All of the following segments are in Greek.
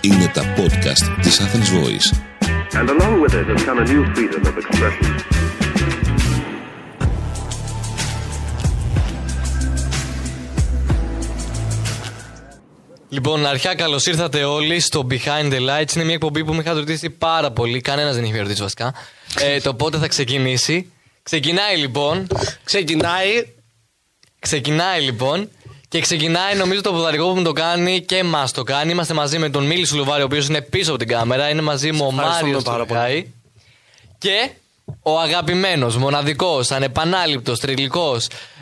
Είναι τα podcast της Athens Voice. And along with it has come a new freedom of expression. Λοιπόν, αρχικά καλώς ήρθατε όλοι στο Behind the Lights. Είναι μια εκπομπή που με είχατε ρωτήσει πάρα πολύ. Κανένας δεν είχε ρωτήσει βασικά. Ε, το πότε θα ξεκινήσει. Ξεκινάει λοιπόν. Ξεκινάει. Ξεκινάει λοιπόν. Και ξεκινάει νομίζω το ποδαρικό που μου το κάνει και εμά το κάνει. Είμαστε μαζί με τον Μίλη Σουλουβάρη, ο οποίος είναι πίσω από την κάμερα. Είναι μαζί μου ο ευχαριστούμε Μάριος πάρα πολύ. Και ο αγαπημένος, μοναδικός, ανεπανάληπτος, τριλικό,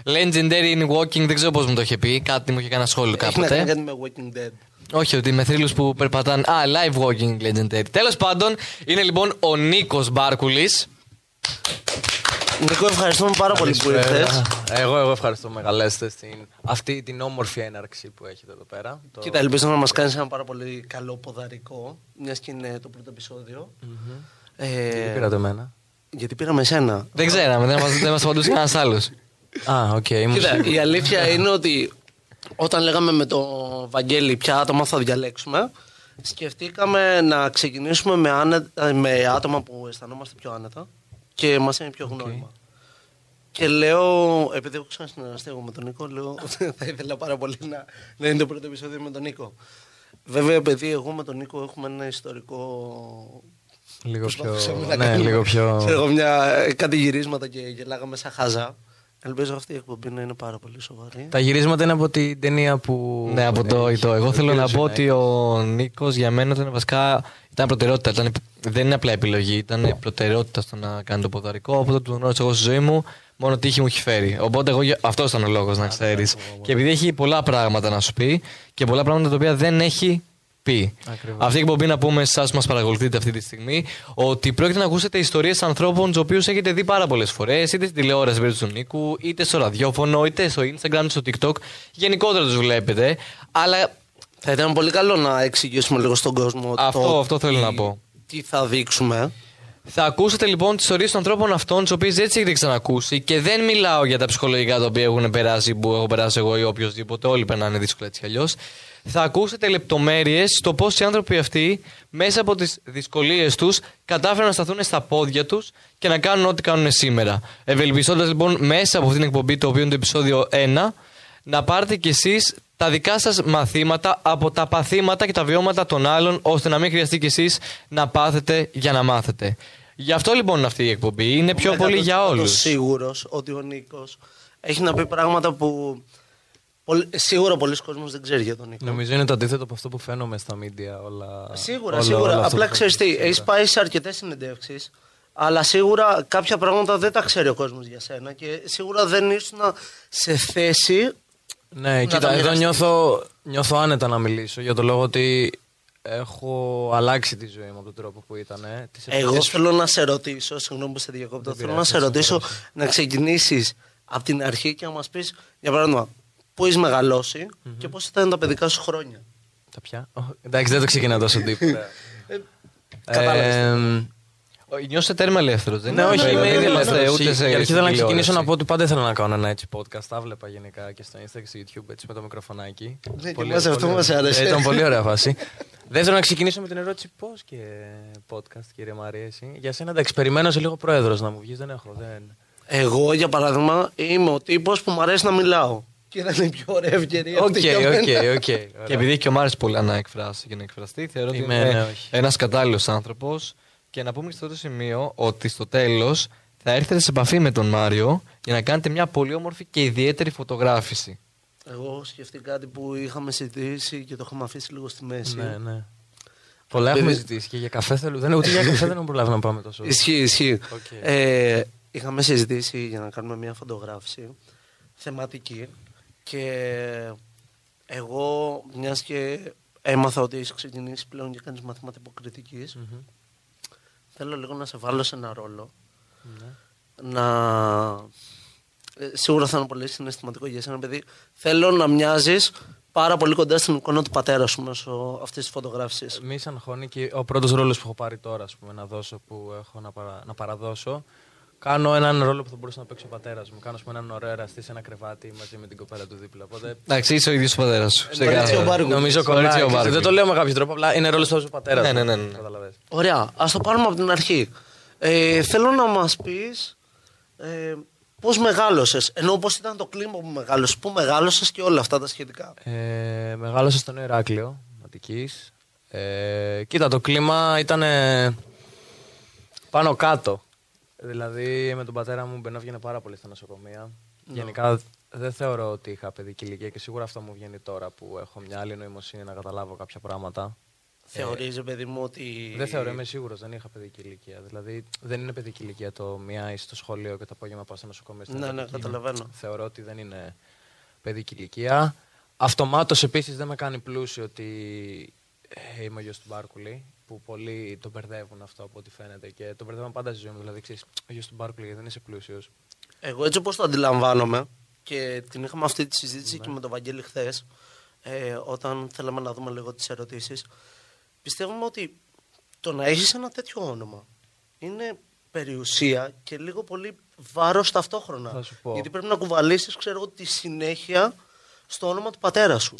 legendary in walking. Δεν ξέρω πώς μου το είχε πει. Κάτι μου είχε κάνει ένα σχόλιο Έχει να κάποτε. κάνει με Walking Dead. Όχι, ότι με θρύλους που περπατάνε. Α, live walking legendary. Τέλος πάντων, είναι λοιπόν ο Νίκος Μπάρκουλης. Νίκο, ευχαριστούμε πάρα πολύ που ήρθες. Εγώ, εγώ ευχαριστώ με καλέσατε στην αυτή την όμορφη έναρξη που έχετε εδώ πέρα. Το... Κοίτα, ελπίζω να μας κάνεις ένα πάρα πολύ καλό ποδαρικό, μιας και είναι το πρώτο επεισόδιο. Ε, Τι πήρατε εμένα; γιατί πήραμε εσένα. Δεν ξέραμε, δεν μα δεν μας απαντούσε κανένας άλλος. Α, οκ, ήμουν Κοίτα, σίγουρος. η αλήθεια είναι ότι όταν λέγαμε με το Βαγγέλη ποια άτομα θα διαλέξουμε, σκεφτήκαμε να ξεκινήσουμε με, άνε- με άτομα που αισθανόμαστε πιο άνετα και μας είναι πιο γνώριμα. Και λέω, επειδή έχω ξανασυνεργαστεί εγώ με τον Νίκο, λέω θα ήθελα πάρα πολύ να, να είναι το πρώτο επεισόδιο με τον Νίκο. Βέβαια, επειδή εγώ με τον Νίκο έχουμε ένα ιστορικό. Λίγο πιο. προσπαθούσαμε να Ναι, κάνουμε, λίγο πιο. ξέρω εγώ, μια, κάτι γυρίσματα και γελάγαμε σαν χάζα. Ελπίζω αυτή η εκπομπή να είναι πάρα πολύ σοβαρή. Τα γυρίσματα είναι από την ταινία που. ναι, από το έχει- ητό. Εγώ θέλω να έχει πω ο ότι ο Νίκος για μένα ήταν βασικά. ήταν προτεραιότητα. Ήταν, δεν είναι απλά επιλογή, ήταν προτεραιότητα στο να κάνει το ποδαρικό. Οπότε τον γνώρισα εγώ στη ζωή μου, μόνο τύχη μου έχει φέρει. Οπότε εγώ, αυτό ήταν ο λόγος, να ξέρεις. Και επειδή έχει πολλά πράγματα να σου πει και πολλά πράγματα τα οποία δεν έχει πει. Ακριβώς. Αυτή η εκπομπή να πούμε σε εσάς που μας παρακολουθείτε αυτή τη στιγμή ότι πρόκειται να ακούσετε ιστορίες ανθρώπων τους οποίους έχετε δει πάρα πολλές φορές, είτε στην τηλεόραση περίπτωση του Νίκου, είτε στο ραδιόφωνο, είτε στο Instagram, στο TikTok. Γενικότερα τους βλέπετε. Αλλά Θα ήταν πολύ καλό να εξηγήσουμε λίγο στον κόσμο Αυτό- το αυτό θέλω τι- να πω. Τι θα δείξουμε. θα ακούσετε λοιπόν τις ιστορίες των ανθρώπων αυτών, τις οποίες δεν τι έχετε ξανακούσει και δεν μιλάω για τα ψυχολογικά τα οποία έχουν περάσει, που έχω περάσει εγώ ή οποιοδήποτε. Όλοι περνάνε δύσκολα έτσι κι αλλιώς. Θα ακούσετε λεπτομέρειες στο πώς οι άνθρωποι αυτοί μέσα από τις δυσκολίες τους κατάφεραν να σταθούν στα πόδια τους και να κάνουν ό,τι κάνουν σήμερα. Ευελπιστώντας λοιπόν μέσα από αυτήν την εκπομπή, το οποίο είναι το επεισόδιο 1, να πάρετε κι εσείς τα δικά σας μαθήματα από τα παθήματα και τα βιώματα των άλλων, ώστε να μην χρειαστεί κι εσείς να πάθετε για να μάθετε. Γι' αυτό λοιπόν αυτή η εκπομπή είναι πιο πολύ για όλους. Είμαι σίγουρος ότι ο Νίκος έχει να πει πράγματα που πολλ- σίγουρα πολλοί κόσμος δεν ξέρει για τον Νίκο. Νομίζω είναι το αντίθετο από αυτό που φαίνομαι στα μίντια. Όλα... Σίγουρα, όλο- σίγουρα. όλο αυτό Απλά που ξέρεις τι, φαίνεται. έχεις πάει σε αρκετές συνεντεύξεις, αλλά σίγουρα κάποια πράγματα δεν τα ξέρει ο κόσμος για σένα και σίγουρα δεν ήσουν σε θέση. Ναι, να κοίτα, τα εδώ μοιραστείς. νιώθω, νιώθω άνετα να μιλήσω για το λόγο ότι έχω αλλάξει τη ζωή μου από τον τρόπο που ήταν. Ε. Τις Εγώ εποχές- θέλω να σε ρωτήσω, συγγνώμη που σε διακόπτω, θέλω να πειράζει, σε δεν ρωτήσω να ξεκινήσεις από την αρχή και να μας πεις, για παράδειγμα, πού έχεις μεγαλώσει και πώς ήταν τα παιδικά σου χρόνια. Τα πια; Ω, Εντάξει, δεν το ξεκινάω τόσο deep. κατάλαβες. Ε, Νιώσε τέρμα ελεύθερος, δεν Ναι, είναι; όχι, Δεν είμαι ήδη είμαστε ελεύθερος. ούτε σε. Για αρχή θέλω να τηλεόραση. ξεκινήσω να πω ότι πάντα ήθελα να κάνω ένα έτσι podcast. Τα 'βλεπα γενικά και στο Insta και στο YouTube έτσι με το μικροφωνάκι. Ναι, και εμάς αυτό μας ωραία. άρεσε. Ε, Ήταν πολύ ωραία φάση. Δεύτερον, να ξεκινήσω με την ερώτηση πώς και podcast, κύριε Μαρία, εσύ; Για σένα, εντάξει, περιμένω σε λίγο πρόεδρος να μου βγεις, δεν έχω. Δεν... Εγώ, για παράδειγμα, είμαι ο τύπος που μου αρέσει να μιλάω. Και ήταν η πιο ωραία ευκαιρία. Οκ, αυτή για οκ, μένα. οκ. Και επειδή έχει και ο Μάρης πολλά να εκφράσει και να εκφραστεί, θεωρώ ότι Είμαι, είναι ναι, όχι. ένας κατάλληλος άνθρωπος. Και να πούμε και στο αυτό το σημείο ότι στο τέλος θα έρθετε σε επαφή με τον Μάριο για να κάνετε μια πολύ όμορφη και ιδιαίτερη φωτογράφηση. Έχω σκεφτεί κάτι που είχαμε συζητήσει και το είχαμε αφήσει λίγο στη μέση. Ναι, ναι. Πολλά έχουμε συζητήσει και για καφέ θέλω. Δεν, ούτε για καφέ δεν έχουμε προλάβει να πάμε τόσο. Ισχύει, ισχύει. Οκ. Ε, είχαμε συζητήσει για να κάνουμε μια φωτογράφηση θεματική και εγώ, μιας και έμαθα ότι έχεις ξεκινήσει πλέον και κάνεις μαθήματα υποκριτικής, θέλω λίγο να σε βάλω σε ένα ρόλο. Ναι. Να. ε, σίγουρα θα είναι πολύ συναισθηματικό για εσένα, παιδί. Θέλω να μοιάζεις πάρα πολύ κοντά στην εικόνα του πατέρα σου μέσω αυτής της φωτογράφησης. Μη σαν χώνει και ο πρώτος ρόλος που έχω πάρει τώρα, ας πούμε, να δώσω, που έχω να, παρα... να παραδώσω. Κάνω έναν ρόλο που θα μπορούσε να παίξει ο πατέρας μου. Κάνω ας πούμε, έναν ωραίο εραστή σε ένα κρεβάτι μαζί με την κοπέλα του δίπλα. Οπότε Εντάξει, είσαι ο ίδιος ο πατέρας σου. Σε Μαρίτσιο κάθε- Μπάρκουλη. νομίζω Μαρίτσιο κολλάει. Μπάρκουλη. Δεν το λέω με κάποιο τρόπο, απλά είναι ρόλος του πατέρας Ναι, ναι, ναι, ναι. Ωραία, ας το πάρουμε από την αρχή. Ε, θέλω να μας πεις ε, πώς μεγάλωσες, ενώ πώς ήταν το κλίμα που μεγάλωσες, πού μεγάλωσες και όλα αυτά τα σχετικά. Ε, μεγάλωσα στο Νέο Ηράκλειο, Αττικής. Ε, κοίτα, το κλίμα ήταν πάνω κάτω. Δηλαδή με τον πατέρα μου μπαίνω βγαίνει πάρα πολύ στα νοσοκομεία. Γενικά δεν θεωρώ ότι είχα παιδική ηλικία και σίγουρα αυτό μου βγαίνει τώρα που έχω μια άλλη νοημοσύνη να καταλάβω κάποια πράγματα. Θεωρείς, παιδί μου, ότι... Δεν θεωρώ, είμαι σίγουρος, δεν είχα παιδική ηλικία. Δηλαδή δεν είναι παιδική ηλικία το μία είσαι στο σχολείο και το απόγευμα πάω στο νοσοκομείο. στην Ναι, ναι, Αττική. καταλαβαίνω. Θεωρώ ότι δεν είναι παιδική ηλικία. Αυτομάτως επίσης δεν με κάνει πλούσιο ότι ε, είμαι ο γιος του Μπάρκουλη. Που πολλοί το μπερδεύουν αυτό από ό,τι φαίνεται και το μπερδεύουν πάντα στη ζωή μου. Δηλαδή, ξέρεις, ο γιος του Μπάρκουλη γιατί δεν είσαι πλούσιος. Εγώ έτσι όπως το αντιλαμβάνομαι και την είχαμε αυτή τη συζήτηση και με τον Βαγγέλη χθες, ε, όταν θέλαμε να δούμε λίγο τις ερωτήσεις, πιστεύουμε ότι το να έχεις ένα τέτοιο όνομα είναι περιουσία και λίγο πολύ βάρος ταυτόχρονα. Θα σου πω. Γιατί πρέπει να κουβαλήσεις, ξέρω εγώ, τη συνέχεια στο όνομα του πατέρα σου.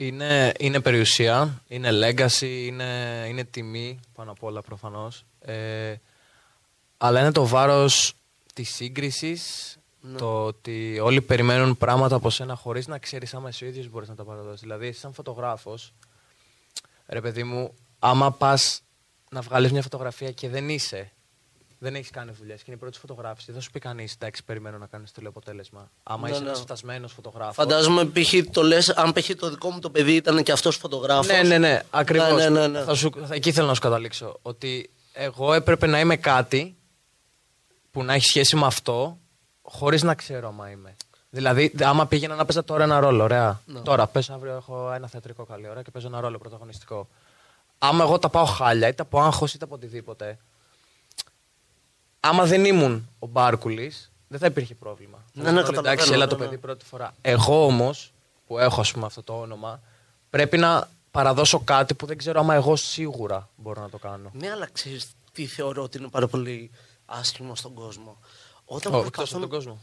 Είναι, είναι περιουσία, είναι legacy, είναι, είναι τιμή πάνω απ' όλα προφανώς. Ε, αλλά είναι το βάρος της σύγκρισης, το ότι όλοι περιμένουν πράγματα από σένα χωρίς να ξέρεις άμα εσύ ο ίδιος μπορείς να τα παραδώσεις. Δηλαδή, εσύ σαν φωτογράφος, ρε παιδί μου, άμα πας να βγάλεις μια φωτογραφία και δεν είσαι, δεν έχεις κάνει δουλειές και είναι η πρώτη φωτογράφηση, δεν θα σου πει κανείς, εντάξει, περιμένω να κάνει το αποτέλεσμα. Άμα Ναι, είσαι ναι. ένας φτασμένος φωτογράφο. Φαντάζομαι, π.χ. το λες, αν π.χ. το δικό μου το παιδί ήταν και αυτός φωτογράφος. Ναι, ναι, ναι, ακριβώς. Ναι, ναι, ναι, ναι. Θα σου, θα, εκεί θέλω να σου καταλήξω. Ότι εγώ έπρεπε να είμαι κάτι που να έχει σχέση με αυτό, χωρίς να ξέρω άμα είμαι. Δηλαδή, άμα πήγαινα να παίζα τώρα ένα ρόλο, ωραία. Ναι. Τώρα, πες αύριο έχω ένα θεατρικό καλή ώρα και παίζω ένα ρόλο πρωταγωνιστικό. Άμα εγώ τα πάω χάλια, είτε από άγχος είτε από οτιδήποτε, άμα δεν ήμουν ο Μπάρκουλης, δεν θα υπήρχε πρόβλημα. Ναι, Θα ναι, ήταν όλοι, Εντάξει, καταλαβαίνω, έλα ναι, το ναι. παιδί πρώτη φορά. Εγώ όμως, που έχω ας πούμε αυτό το όνομα, πρέπει να παραδώσω κάτι που δεν ξέρω άμα εγώ σίγουρα μπορώ να το κάνω. Ναι, αλλά ξέρεις τι θεωρώ ότι είναι πάρα πολύ άσχημο στον κόσμο. Όταν Ω, εκτός προσπαθούν- από τον κόσμο.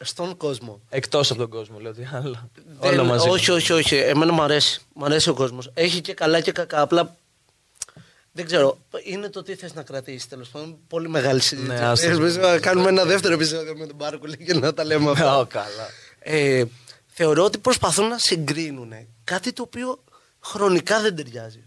Στον κόσμο. Εκτός από τον κόσμο, λέω τι άλλο. Δεν- Όλο μαζί. Όχι, όχι, όχι. Εμένα μου αρέσει. Μ' αρέσει ο κόσμος. Έχει και καλά και κακά. Απλά δεν ξέρω. Είναι το τι θες να κρατήσεις τέλος πάντων. Πολύ μεγάλη συζήτηση. Ναι, άστο. Ελπίζω να κάνουμε ένα δεύτερο επεισόδιο με τον Μπάρκουλη και να τα λέμε αυτά. Ω, καλά. Ε, θεωρώ ότι προσπαθούν να συγκρίνουν κάτι το οποίο χρονικά δεν ταιριάζει.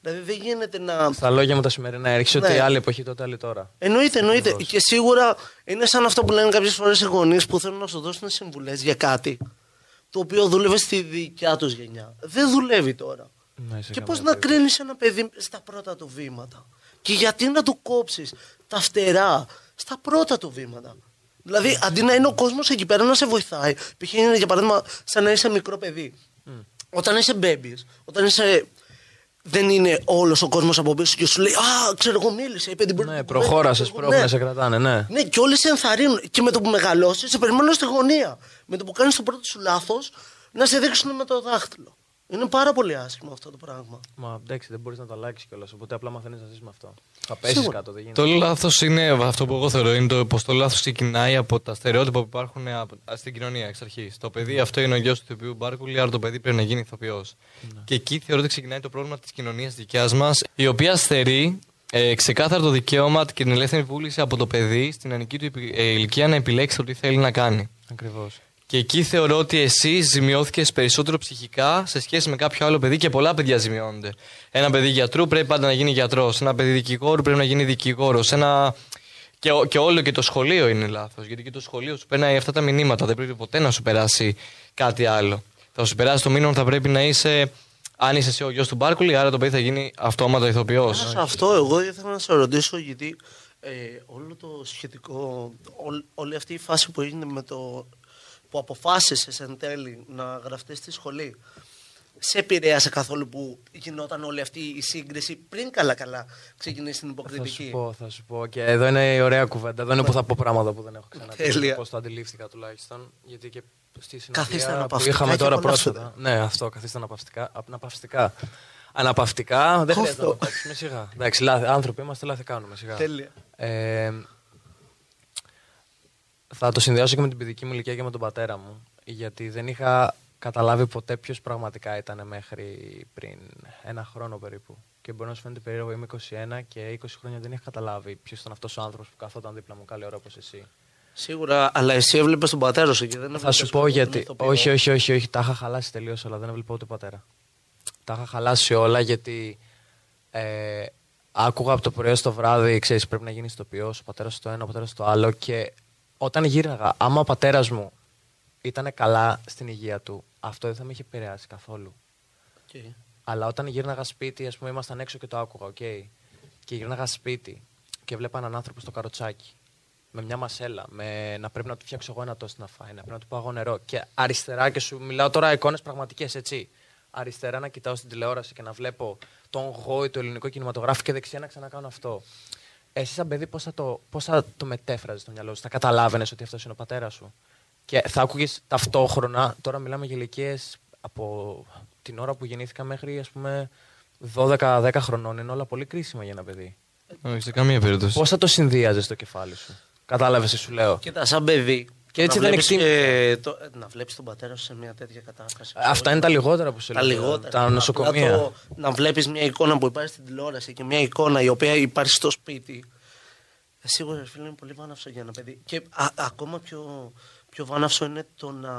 Δηλαδή δεν γίνεται να. Στα λόγια μου τα σημερινά έρχεσαι Ναι. ότι άλλη εποχή τότε, άλλη τώρα. Εννοείται, εννοείται. Ακριβώς. Και σίγουρα είναι σαν αυτό που λένε κάποιες φορές οι γονείς που θέλουν να σου δώσουν συμβουλές για κάτι το οποίο δούλευε στη δικιά τους γενιά. Δεν δουλεύει τώρα. Ναι, είσαι και καμία πώς να περίπτωση. κρίνεις ένα παιδί στα πρώτα του βήματα; Και γιατί να του κόψεις τα φτερά στα πρώτα του βήματα; Δηλαδή, αντί να είναι ο κόσμος εκεί πέρα να σε βοηθάει, π.χ. είναι για παράδειγμα σαν να είσαι μικρό παιδί. Όταν είσαι babies, όταν είσαι. Δεν είναι όλος ο κόσμος από πίσω και σου λέει Α, ξέρω εγώ, μίλησε. Είπε την πρώτη Ναι, του κουβέντα, προχώρασε, ξέρω εγώ». πρόβλημα, Ναι. σε κρατάνε, ναι. Ναι, και όλοι σε ενθαρρύνουν. Και με το που μεγαλώσεις, σε περιμένουν στη γωνία. Με το που κάνεις το πρώτο σου λάθος, να σε δείξουν με το δάχτυλο. Είναι πάρα πολύ άσχημο αυτό το πράγμα. Μα εντάξει, δεν μπορείς να το αλλάξεις κιόλας. Οπότε απλά μαθαίνεις να ζεις με αυτό. Θα πέσεις Σίγουρα. κάτω, δεν γίνεται. Το λάθος είναι αυτό που εγώ θεωρώ. Είναι το πως το λάθος ξεκινάει από τα στερεότυπα που υπάρχουν από- στην κοινωνία εξ αρχής. Το παιδί αυτό είναι ο γιος του ηθοποιού Μπάρκουλη, άρα το παιδί πρέπει να γίνει ηθοποιός. Και εκεί θεωρώ ότι ξεκινάει το πρόβλημα της κοινωνίας δικιάς μας, η οποία στερεί ε, ξεκάθαρα το δικαίωμα και την ελεύθερη βούληση από το παιδί στην ανική του επι- ε, ηλικία να επιλέξει το τι θέλει να κάνει. Ακριβώς. Και εκεί θεωρώ ότι εσύ ζημιώθηκες περισσότερο ψυχικά σε σχέση με κάποιο άλλο παιδί και πολλά παιδιά ζημιώνονται. Ένα παιδί γιατρού πρέπει πάντα να γίνει γιατρός. Ένα παιδί δικηγόρου πρέπει να γίνει δικηγόρος. Ένα... Και, ο- και όλο και το σχολείο είναι λάθος. Γιατί και το σχολείο σου περνάει αυτά τα μηνύματα. Δεν πρέπει ποτέ να σου περάσει κάτι άλλο. Θα σου περάσει το μήνυμα ότι θα πρέπει να είσαι. Αν είσαι εσύ ο γιος του Μπάρκουλη, άρα το παιδί θα γίνει αυτόματα ηθοποιός. Σε αυτό εγώ ήθελα να σε ρωτήσω γιατί ε, όλο το σχετικό, όλη, όλη αυτή η φάση που έγινε με το που αποφάσισες εν τέλει να γραφτείς στη σχολή σε επηρέασε καθόλου που γινόταν όλη αυτή η σύγκριση πριν καλά καλά ξεκινήσει την Θα σου υποκριτική; πω, θα σου πω. Και εδώ είναι η ωραία κουβέντα. Εδώ είναι που θα πω πράγματα που δεν έχω ξαναπεί. Τέλεια. Πώς το αντιλήφθηκα τουλάχιστον. Γιατί και στη Καθίστε συναντία που αναπαυτικά είχαμε και τώρα απολαύστε πρόσφατα. Ναι, αυτό, καθίστε αναπαυτικά. αναπαυστικά. Αναπαυτικά, δεν χρειάζεται να το Κόφτο. παίξουμε σιγά. Εντάξει, λάθη, άνθρωποι είμαστε, λάθη κάνουμε σιγά. Τέλεια. Ε, θα το συνδυάσω και με την παιδική μου ηλικία και με τον πατέρα μου. Γιατί δεν είχα καταλάβει ποτέ ποιος πραγματικά ήταν μέχρι πριν ένα χρόνο περίπου. Και μπορεί να σου φαίνεται περίεργο, είμαι 21 και 20 χρόνια δεν είχα καταλάβει ποιος ήταν αυτός ο άνθρωπος που καθόταν δίπλα μου καλή ώρα όπως εσύ. Σίγουρα, αλλά εσύ έβλεπες τον πατέρα σου και δεν Θα έβλεπες σου πω τον γιατί. ηθοποιό. Όχι, όχι, όχι, όχι. Τα είχα χαλάσει τελείως όλα. Δεν έβλεπα ούτε πατέρα. Τα είχα χαλάσει όλα γιατί ε, άκουγα από το πρωί στο βράδυ, ξέρεις, πρέπει να γίνει ηθοποιός, ο πατέρας το ένα, ο πατέρας το άλλο. Και όταν γύρναγα, άμα ο πατέρας μου ήταν καλά στην υγεία του, αυτό δεν θα με είχε επηρεάσει καθόλου. Οκ. Αλλά όταν γύρναγα σπίτι, ας πούμε, ήμασταν έξω και το άκουγα, οκ. Και γύρναγα σπίτι και βλέπα έναν άνθρωπο στο καροτσάκι. Με μια μασέλα, με να πρέπει να του φτιάξω εγώ ένα τόστ να φάει, να πρέπει να του πάω εγώ νερό. Και αριστερά, και σου μιλάω τώρα εικόνες πραγματικές, έτσι. Αριστερά να κοιτάω στην τηλεόραση και να βλέπω τον γόη του ελληνικού κινηματογράφου και δεξιά να ξανακάνω αυτό. Εσύ, σαν παιδί, πώς θα, το, πώς θα το μετέφραζες στο μυαλό σου, θα καταλάβαινες ότι αυτός είναι ο πατέρας σου; Και θα άκουγες ταυτόχρονα, τώρα μιλάμε για ηλικίες από την ώρα που γεννήθηκα μέχρι ας πούμε 12-10 χρονών. Είναι όλα πολύ κρίσιμα για ένα παιδί. Όχι, σε καμία περίπτωση. Πώς θα το συνδύαζες στο κεφάλι σου; Κατάλαβες τι σου λέω; Κοίτα, σαν παιδί. Και έτσι να δεν βλέπεις, εκτίμη- ε, το- ε, να βλέπεις τον πατέρα σου σε μια τέτοια κατάσταση. Αυτά είναι τα λιγότερα που σε τα λέω. λιγότερα. Τα Απλά νοσοκομεία. το- να βλέπεις μια εικόνα που υπάρχει στην τηλεόραση και μια εικόνα η οποία υπάρχει στο σπίτι. Ε, Σίγουρα ρε φίλε είναι πολύ βάναυσο για ένα παιδί. Και α- ακόμα πιο, πιο βάναυσο είναι το να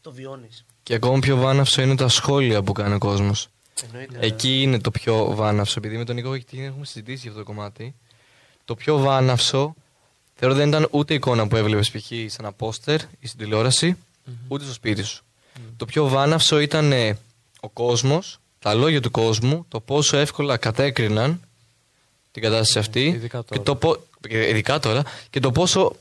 το βιώνεις. Και ακόμα πιο βάναυσο είναι τα σχόλια που κάνει ο κόσμος. Εννοείται. Εκεί είναι το πιο βάναυσο. Επειδή με τον Νίκο και έχουμε συζητήσει για αυτό το κομμάτι. Το πιο βάναυσο θεωρώ δεν ήταν ούτε η εικόνα που έβλεπες π.χ. σε ένα πόστερ ή στην τηλεόραση, ούτε στο σπίτι σου. Το πιο βάναυσο ήταν ε, ο κόσμος, τα λόγια του κόσμου, το πόσο εύκολα κατέκριναν την κατάσταση αυτή. ειδικά και τώρα. το πο- και ειδικά τώρα. Και το πόσο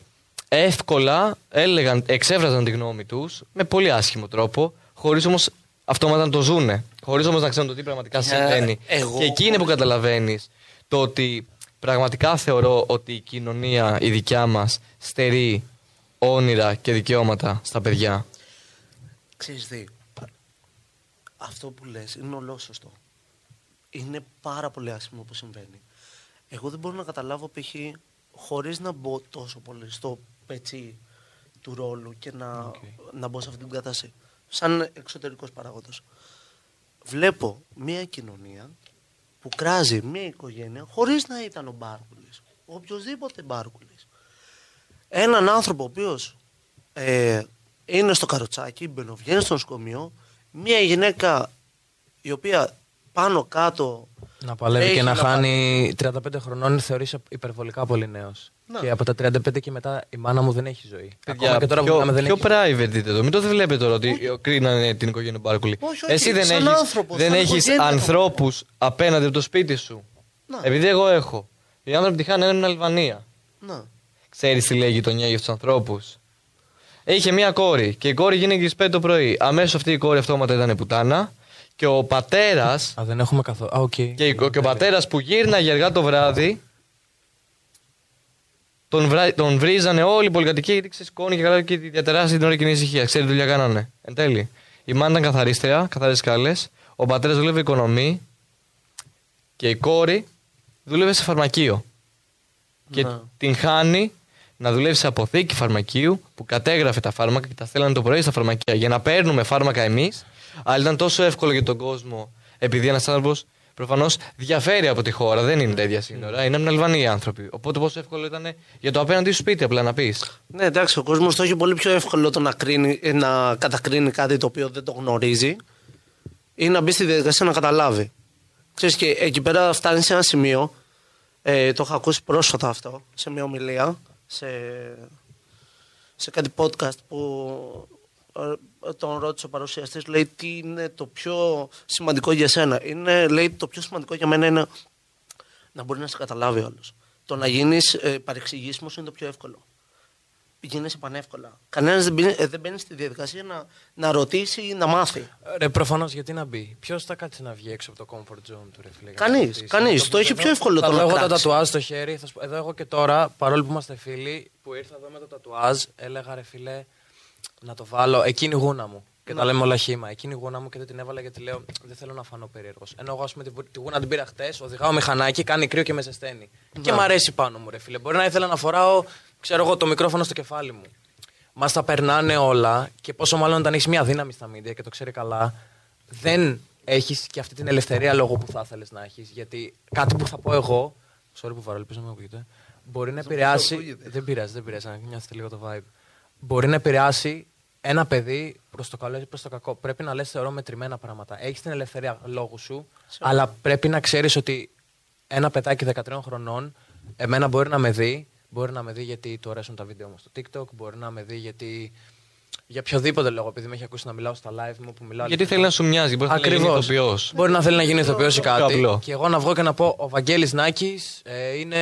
εύκολα έλεγαν, εξέφραζαν τη γνώμη τους με πολύ άσχημο τρόπο, χωρίς όμως αυτόματα να το ζούνε. Χωρίς όμως να ξέρουν το τι πραγματικά Ε, συμβαίνει. εγώ- Και εκεί είναι που καταλαβαίνεις το ότι πραγματικά θεωρώ ότι η κοινωνία, η δικιά μας, στερεί όνειρα και δικαιώματα στα παιδιά. Ξέρεις τι, αυτό που λες είναι ολόσωστο. Είναι πάρα πολύ άσχημο που συμβαίνει. Εγώ δεν μπορώ να καταλάβω π.χ. χωρίς να μπω τόσο πολύ στο πετσί του ρόλου και να, να μπω σε αυτή την κατάσταση. Σαν εξωτερικός παράγοντας. Βλέπω μια κοινωνία που κράζει μια οικογένεια χωρίς να ήταν ο Μπάρκουλης. Ο οποιοδήποτε Μπάρκουλης. Έναν άνθρωπο ο οποίος ε, είναι στο καροτσάκι, μπαινοβγαίνει στο νοσοκομείο, μια γυναίκα η οποία πάνω κάτω Να παλεύει έχει και να πα- χάνει 35 χρονών θεωρείς υπερβολικά πολύ νέος. Να. Και από τα 35 και μετά η μάνα μου δεν έχει ζωή. Παιδιά, Ακόμα και τώρα που πιο, μιλάμε δεν πιο έχει. private δείτε το. Μην το βλέπετε τώρα ότι κρίνανε την οικογένεια Μπάρκουλη. Όχι, όχι, Εσύ δεν σαν έχεις, άνθρωπος, δεν σαν έχεις οικογένεια το ανθρώπους απέναντι από το σπίτι σου. Να. Επειδή εγώ έχω. Οι άνθρωποι τη χάνουν στην Αλβανία. να, Ξέρεις τι λέει η γειτονιά για τους ανθρώπους; Είχε μία κόρη και η κόρη γίνηκε στις 5 το πρωί. Αμέσως αυτή η κόρη αυτόματα ήταν πουτάνα. Και ο πατέρας. Α, δεν έχουμε καθόλου. Α, οκ. και, η- και ο πατέρας που γύρναγε αργά το βράδυ. Τον, βρά, τον βρίζανε όλοι οι πολυκατοικοί γιατί ξεσκόνη και καλά και διατεράσει την ώρα κοινή ησυχία. Ξέρει τι δουλειά κάνανε. Εν τέλει. Η μάνα ήταν καθαρίστρια, καθαρές σκάλες. Ο πατέρας δούλευε οικονομή. Και η κόρη δούλευε σε φαρμακείο. Και Να. την χάνει να δουλεύει σε αποθήκη φαρμακείου που κατέγραφε τα φάρμακα και τα στέλνανε το πρωί στα φαρμακεία για να παίρνουμε φάρμακα εμείς. Αλλά ήταν τόσο εύκολο για τον κόσμο επειδή ένας άνθρωπος προφανώς διαφέρει από τη χώρα, δεν είναι τα ίδια σύνορα, είναι από την Αλβανία οι άνθρωποι. Οπότε πόσο εύκολο ήταν για το απέναντι σου σπίτι απλά να πεις. Ναι, εντάξει, ο κόσμος το έχει πολύ πιο εύκολο το να, κρίνει, ε, να κατακρίνει κάτι το οποίο δεν το γνωρίζει ή να μπει στη διαδικασία να καταλάβει. Ξέρεις και εκεί πέρα φτάνει σε ένα σημείο, ε, το έχω ακούσει πρόσφατα αυτό, σε μια ομιλία, σε, σε κάτι podcast που ε, τον ρώτησε ο παρουσιαστής, λέει τι είναι το πιο σημαντικό για σένα; Είναι, λέει το πιο σημαντικό για μένα είναι να μπορεί να σε καταλάβει όλος. Το να γίνεις ε, παρεξηγήσιμος είναι το πιο εύκολο. Γίνεσαι πανεύκολα. Κανένας δεν, μπαίνει- ε, δεν μπαίνει στη διαδικασία να, να ρωτήσει ή να μάθει. Ρε, προφανώς γιατί να μπει; Ποιος θα κάτσει να βγει έξω από το comfort zone του, ρε φίλε. για να Κανείς, ρωτήσει; κανείς. Θα Το έχει εδώ- πιο εύκολο θα το δω να Εγώ τα κράξει. τατουάζ στο χέρι. Θα σου πω, εδώ εγώ και τώρα, παρόλο που είμαστε φίλοι, που ήρθα εδώ με το τατουάζ, έλεγα ρε φίλε να το βάλω. Εκείνη η γούνα μου. Και τα λέμε όλα χήμα. Εκείνη η γούνα μου και δεν την έβαλα γιατί λέω δεν θέλω να φανώ περίεργος. Ενώ εγώ, ας πούμε, τη, βου- τη γούνα την πήρα χτες, οδηγάω μηχανάκι, κάνει κρύο και με ζεσταίνει. Και μ' αρέσει πάνω μου, ρε φίλε. Μπορεί να ήθελα να φοράω ξέρω εγώ, το μικρόφωνο στο κεφάλι μου. Μας τα περνάνε όλα και πόσο μάλλον όταν έχεις μια δύναμη στα media και το ξέρει καλά, δεν έχεις και αυτή την ελευθερία λόγω που θα ήθελες να έχεις. Γιατί κάτι που θα πω εγώ. Sorry που βαρώ, ελπίζω να με ακούγεται. Μπορεί να επηρεάσει. Δεν πειράζει, δεν πειράζει, να νιώθετε λίγο το vibe. Μπορεί να επηρεάσει ένα παιδί προς το καλό ή προς το κακό. Πρέπει να λες, θεωρώ, μετρημένα πράγματα. Έχεις την ελευθερία λόγου σου, αλλά πρέπει να ξέρεις ότι ένα παιδάκι 13 χρονών, εμένα μπορεί να με δει. Μπορεί να με δει γιατί του αρέσουν τα βίντεο μου στο TikTok, μπορεί να με δει γιατί. Για οποιοδήποτε λόγο, επειδή με έχει ακούσει να μιλάω στα live μου που μιλάω. Γιατί θέλει να σου μοιάζει, μπορεί να θέλει να γίνει Ακριβώς. ηθοποιός. Μπορεί να θέλει να γίνει ηθοποιός ή κάτι. απλό. Και εγώ να βγω και να πω: Ο Βαγγέλης Νάκης ε, είναι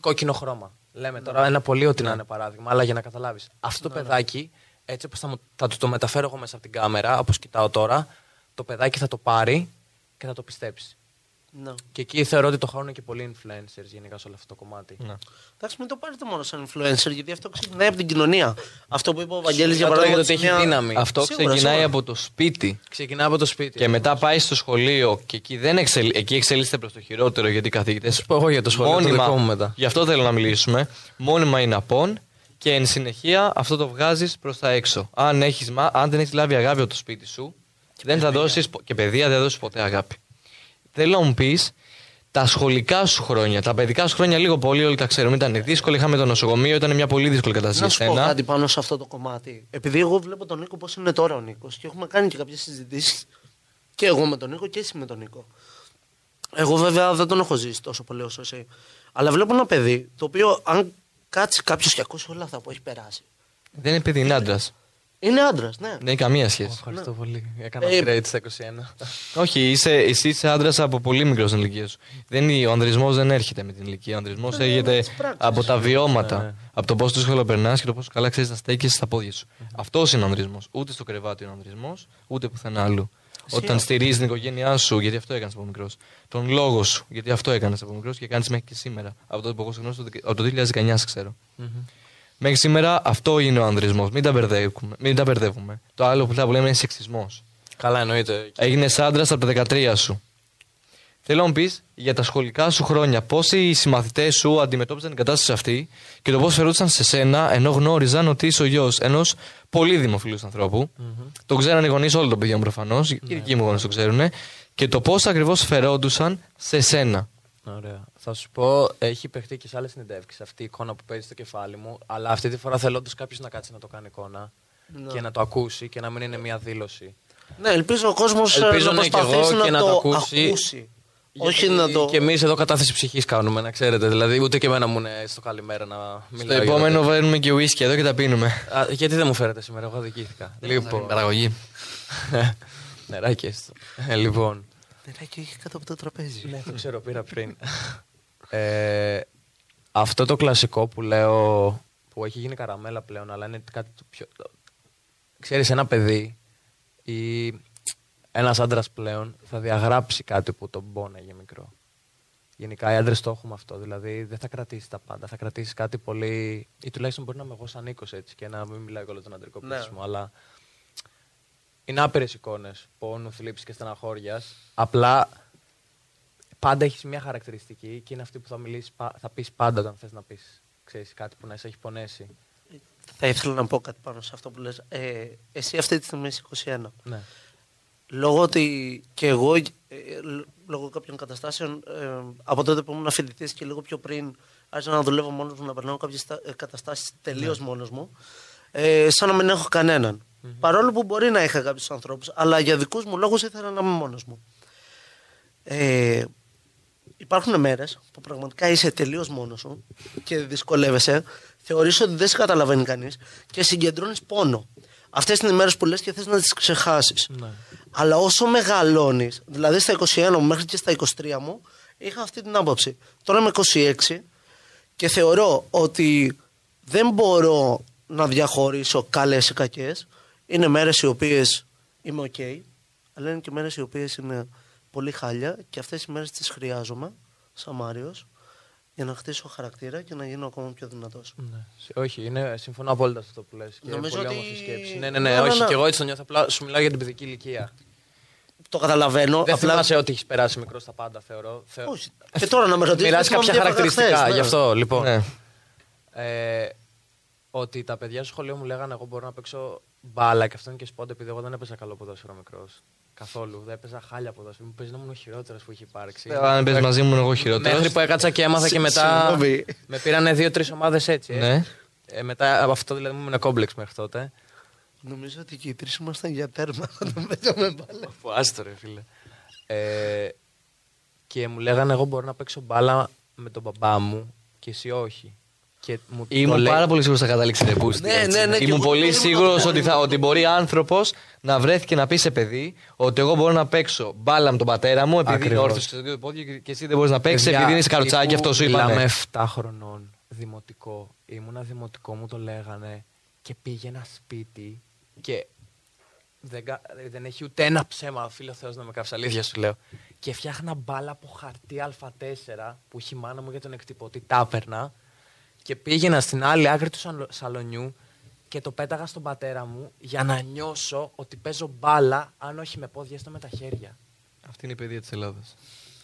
κόκκινο χρώμα. Λέμε τώρα ένα πολύ ό,τι να είναι παράδειγμα, αλλά για να καταλάβεις. Αυτό το παιδάκι, έτσι όπως θα, μου- θα του το μεταφέρω εγώ μέσα από την κάμερα, όπως κοιτάω τώρα, το παιδάκι θα το πάρει και θα το πιστέψει. Ναι. Και εκεί θεωρώ ότι το χάνουν και πολλοί influencers γενικά σε όλο αυτό το κομμάτι. Ναι. Εντάξει, μην το πάρετε μόνο σαν influencer, γιατί αυτό ξεκινάει από την κοινωνία. Αυτό που είπε ο Βαγγέλης για Είπα τώρα παράδειγμα. για το ότι έχει δύναμη. Αυτό Σίγουρα, ξεκινάει σίγουρα. από το σπίτι. Ξεκινά από το σπίτι. Και μετά πάει στο σχολείο και εκεί, δεν εξελ... εκεί εξελίσσεται προς το χειρότερο γιατί οι καθηγητέ. σου πω εγώ για το σχολείο, το δικό μου μετά. Γι' αυτό θέλω να μιλήσουμε. Μόνιμα είναι απόν και εν συνεχεία αυτό το βγάζεις προς τα έξω. Αν, έχεις, μα- αν δεν έχεις λάβει αγάπη από το σπίτι σου, δεν θα δώσεις, πο- και παιδεία δεν θα δώσεις ποτέ αγάπη. Θέλω να μου πεις τα σχολικά σου χρόνια, τα παιδικά σου χρόνια λίγο πολύ, όλοι τα ξέρουμε. Ήταν δύσκολο, είχαμε το νοσοκομείο, ήταν μια πολύ δύσκολη κατάσταση Να για σου πω σένα. κάτι πάνω σε αυτό το κομμάτι. Επειδή εγώ βλέπω τον Νίκο πώς είναι τώρα ο Νίκος και έχουμε κάνει και κάποιες συζητήσεις και εγώ με τον Νίκο και εσύ με τον Νίκο. Εγώ βέβαια δεν τον έχω ζήσει τόσο πολύ όσο εσύ. Αλλά βλέπω ένα παιδί το οποίο αν κάτσει κάποιος και ακούσει όλα αυτά που έχει περάσει. Δεν είναι παιδί, είναι άντρας. Είναι άντρας, ναι. Δεν έχει καμία σχέση. Ευχαριστώ πολύ. Έκανα Ε, upgrade στα 21. Όχι, είσαι, εσύ είσαι άντρας από πολύ μικρός στην ηλικία σου. Δεν, είναι- ο ανδρισμός δεν έρχεται με την ηλικία. Ο ανδρισμός Ε, έρχεται με τις πράξεις. από τα βιώματα. Ναι. Από το πόσο δύσκολο περνάς και το πόσο καλά ξέρεις να στέκεσαι στα πόδια σου. Αυτός είναι ο ανδρισμός. Ούτε στο κρεβάτι είναι ο ανδρισμός, ούτε πουθενά άλλου. Όταν στηρίζεις την οικογένειά σου, γιατί αυτό έκανες από μικρός. Τον λόγο σου, γιατί αυτό έκανες από μικρός και κάνεις μέχρι και σήμερα. Από τότε που εγώ σε γνώρισα, από το 2019 σε ξέρω. Μέχρι σήμερα αυτό είναι ο ανδρισμός. Μην, τα μπερδεύουμε- μην τα μπερδεύουμε. Το άλλο που θα λέμε είναι σεξισμός. Καλά, εννοείται. Έγινε άντρας από τα 13 σου. Θέλω να μου πεις για τα σχολικά σου χρόνια, πώς οι συμμαθητές σου αντιμετώπιζαν την κατάσταση αυτή και το πώς φερόντουσαν σε σένα ενώ γνώριζαν ότι είσαι ο γιος ενός πολύ δημοφιλούς ανθρώπου. Το ξέραν οι γονείς όλων των παιδιών προφανώς, και οι δικοί μου γονείς το ξέρουν. Και το πώς ακριβώς φερόντουσαν σε σένα. Ωραία. Θα σου πω, έχει παιχτεί και σε άλλες συνεντεύξεις αυτή η εικόνα που παίζει στο κεφάλι μου. Αλλά αυτή τη φορά θέλω όντως κάποιος να κάτσει να το κάνει εικόνα και να το ακούσει και να μην είναι μια δήλωση. Ναι, ελπίζω ο κόσμος Ελπίζω να ναι, και εγώ προσπαθήσει να, και να το το ακούσει. ακούσει. Όχι Γιατί να το. Και εμείς εδώ κατάθεση ψυχής κάνουμε, να ξέρετε. Δηλαδή, ούτε και εμένα μου είναι στο καλημέρα να Στο μιλάω. για επόμενο τέτοια. βαίνουμε και ουίσκι εδώ και τα πίνουμε. Α, γιατί δεν μου φέρετε σήμερα, εγώ αδικήθηκα. λοιπόν. Παραγωγή. Νεράκι έστω. Ε, λοιπόν. Νεράκι έχει κάτω από το τραπέζι. Ναι, το ξέρω, πήρα πριν. ε, αυτό το κλασικό που λέω, που έχει γίνει καραμέλα πλέον, αλλά είναι κάτι το πιο... Ξέρεις, ένα παιδί ή ένας άντρας πλέον θα διαγράψει κάτι που τον πόναγε μικρό. Γενικά οι άντρες το έχουμε αυτό. Δηλαδή δεν θα κρατήσει τα πάντα. Θα κρατήσει κάτι πολύ. ή τουλάχιστον μπορεί να είμαι εγώ σαν οίκος έτσι και να μην μιλάω για όλο τον αντρικό Ναι. πληθυσμό. Αλλά είναι άπειρες εικόνες πόνου, θλίψη και στεναχώρια. Απλά πάντα έχεις μια χαρακτηριστική και είναι αυτή που θα, μιλήσεις, πα- θα πεις πάντα όταν θες να πεις κάτι που να σε έχει πονέσει. Θα ήθελα να πω κάτι πάνω σε αυτό που λες. Ε, εσύ αυτή τη στιγμή είσαι 21. Ναι. Λόγω ότι και εγώ, ε, λ- λόγω κάποιων καταστάσεων, ε, από τότε που ήμουν φοιτητής και λίγο πιο πριν, άρχισα να δουλεύω μόνος μου, να περνάω κάποιες καταστάσεις τελείως Ναι. μόνος μου. Ε, σαν να μην έχω κανέναν. Παρόλο που μπορεί να είχα κάποιους ανθρώπους, αλλά για δικούς μου λόγους ήθελα να είμαι μόνος μου. Ε, υπάρχουν μέρες που πραγματικά είσαι τελείως μόνος σου και δυσκολεύεσαι, θεωρείς ότι δεν σε καταλαβαίνει κανείς και συγκεντρώνεις πόνο. Αυτές είναι οι μέρες που λες και θες να τις ξεχάσεις. Ναι. Αλλά όσο μεγαλώνεις, δηλαδή στα 21 μου μέχρι και στα 23 μου, είχα αυτή την άποψη. Τώρα είμαι 26 και θεωρώ ότι δεν μπορώ να διαχωρίσω καλές ή κακές. Είναι μέρες οι οποίες είμαι οκ, αλλά είναι και μέρες οι οποίες είναι πολύ χάλια και αυτές οι μέρες τις χρειάζομαι, σαν Μάριος, για να χτίσω χαρακτήρα και να γίνω ακόμα πιο δυνατός. Ναι. Σ- Όχι, είναι, συμφωνώ απόλυτα σε αυτό που λες. Και Νομίζω πολύ ότι- όμορφη σκέψη. Ναι, ναι, Ναι, ναι, ναι, όχι, ναι. και εγώ έτσι το νιώθω. Απλά σου μιλάω για την παιδική ηλικία. Το καταλαβαίνω. Δεν απλά- θυμάσαι ότι έχεις περάσει μικρός τα πάντα, θεωρώ. Θεω- Όχι. Και τώρα να με ρωτήσεις. Μιλάς κάποια χαρακτηριστικά, γι' αυτό λοιπόν. Ναι. Ε, ότι τα παιδιά στο σχολείο μου λέγανε εγώ μπορώ να παίξω μπάλα και αυτό είναι και σπόντα επειδή εγώ δεν έπαιζα καλό ποδόσφαιρο μικρός. Καθόλου. Δεν έπαιζα χάλια ποδόσφαιρο. Μου παίζει να ήμουν ο χειρότερος που έχει υπάρξει. Ε, Αν παίζεις μαζί μου, εγώ χειρότερος. Μέχρι που έκατσα και έμαθα και μετά. Συγγνώμη. με πήρανε δύο-τρεις ομάδες έτσι. ε. Ναι. Ε, μετά από αυτό δηλαδή μου ήμουν κόμπλεξ μέχρι τότε. Νομίζω ότι και οι τρεις ήμασταν για τέρμα όταν παίζαμε μπάλα. Αφού άστο ρε φίλε. Ε, και μου λέγανε εγώ μπορώ να παίξω μπάλα με τον μπαμπά μου και εσύ όχι. Και μου το Ήμουν λέει- πάρα πολύ σίγουρος ότι θα καταλήξει ρεπούστη. Ναι, ναι, ναι, και Ήμουν εγώ πολύ ήμουν σίγουρος αυτό. ότι, θα, ότι μπορεί άνθρωπος να βρέθηκε να πει σε παιδί ότι εγώ μπορώ να παίξω μπάλα με τον πατέρα μου επειδή είναι Ακριβώς. όρθιος σε δύο πόδια και- και εσύ δεν μπορείς να παίξεις Παιδιά, επειδή είναι σε καροτσάκι. τύπου Αυτό σου είπανε. Μιλάμε 7 χρονών δημοτικό. Ήμουνα δημοτικό, μου το λέγανε και πήγαινα σπίτι και δεν, κα- δεν έχει ούτε ένα ψέμα, φίλο Θεός να με κάψει, αλήθεια σου λέω. Και φτιάχνα μπάλα από χαρτί Α4 που έχει η μάνα μου για τον εκτυπωτή, τα έπαιρνα και πήγαινα στην άλλη άκρη του σαλο- σαλονιού και το πέταγα στον πατέρα μου για να νιώσω ότι παίζω μπάλα, αν όχι με πόδια, έστω με τα χέρια. Αυτή είναι η παιδεία της Ελλάδας.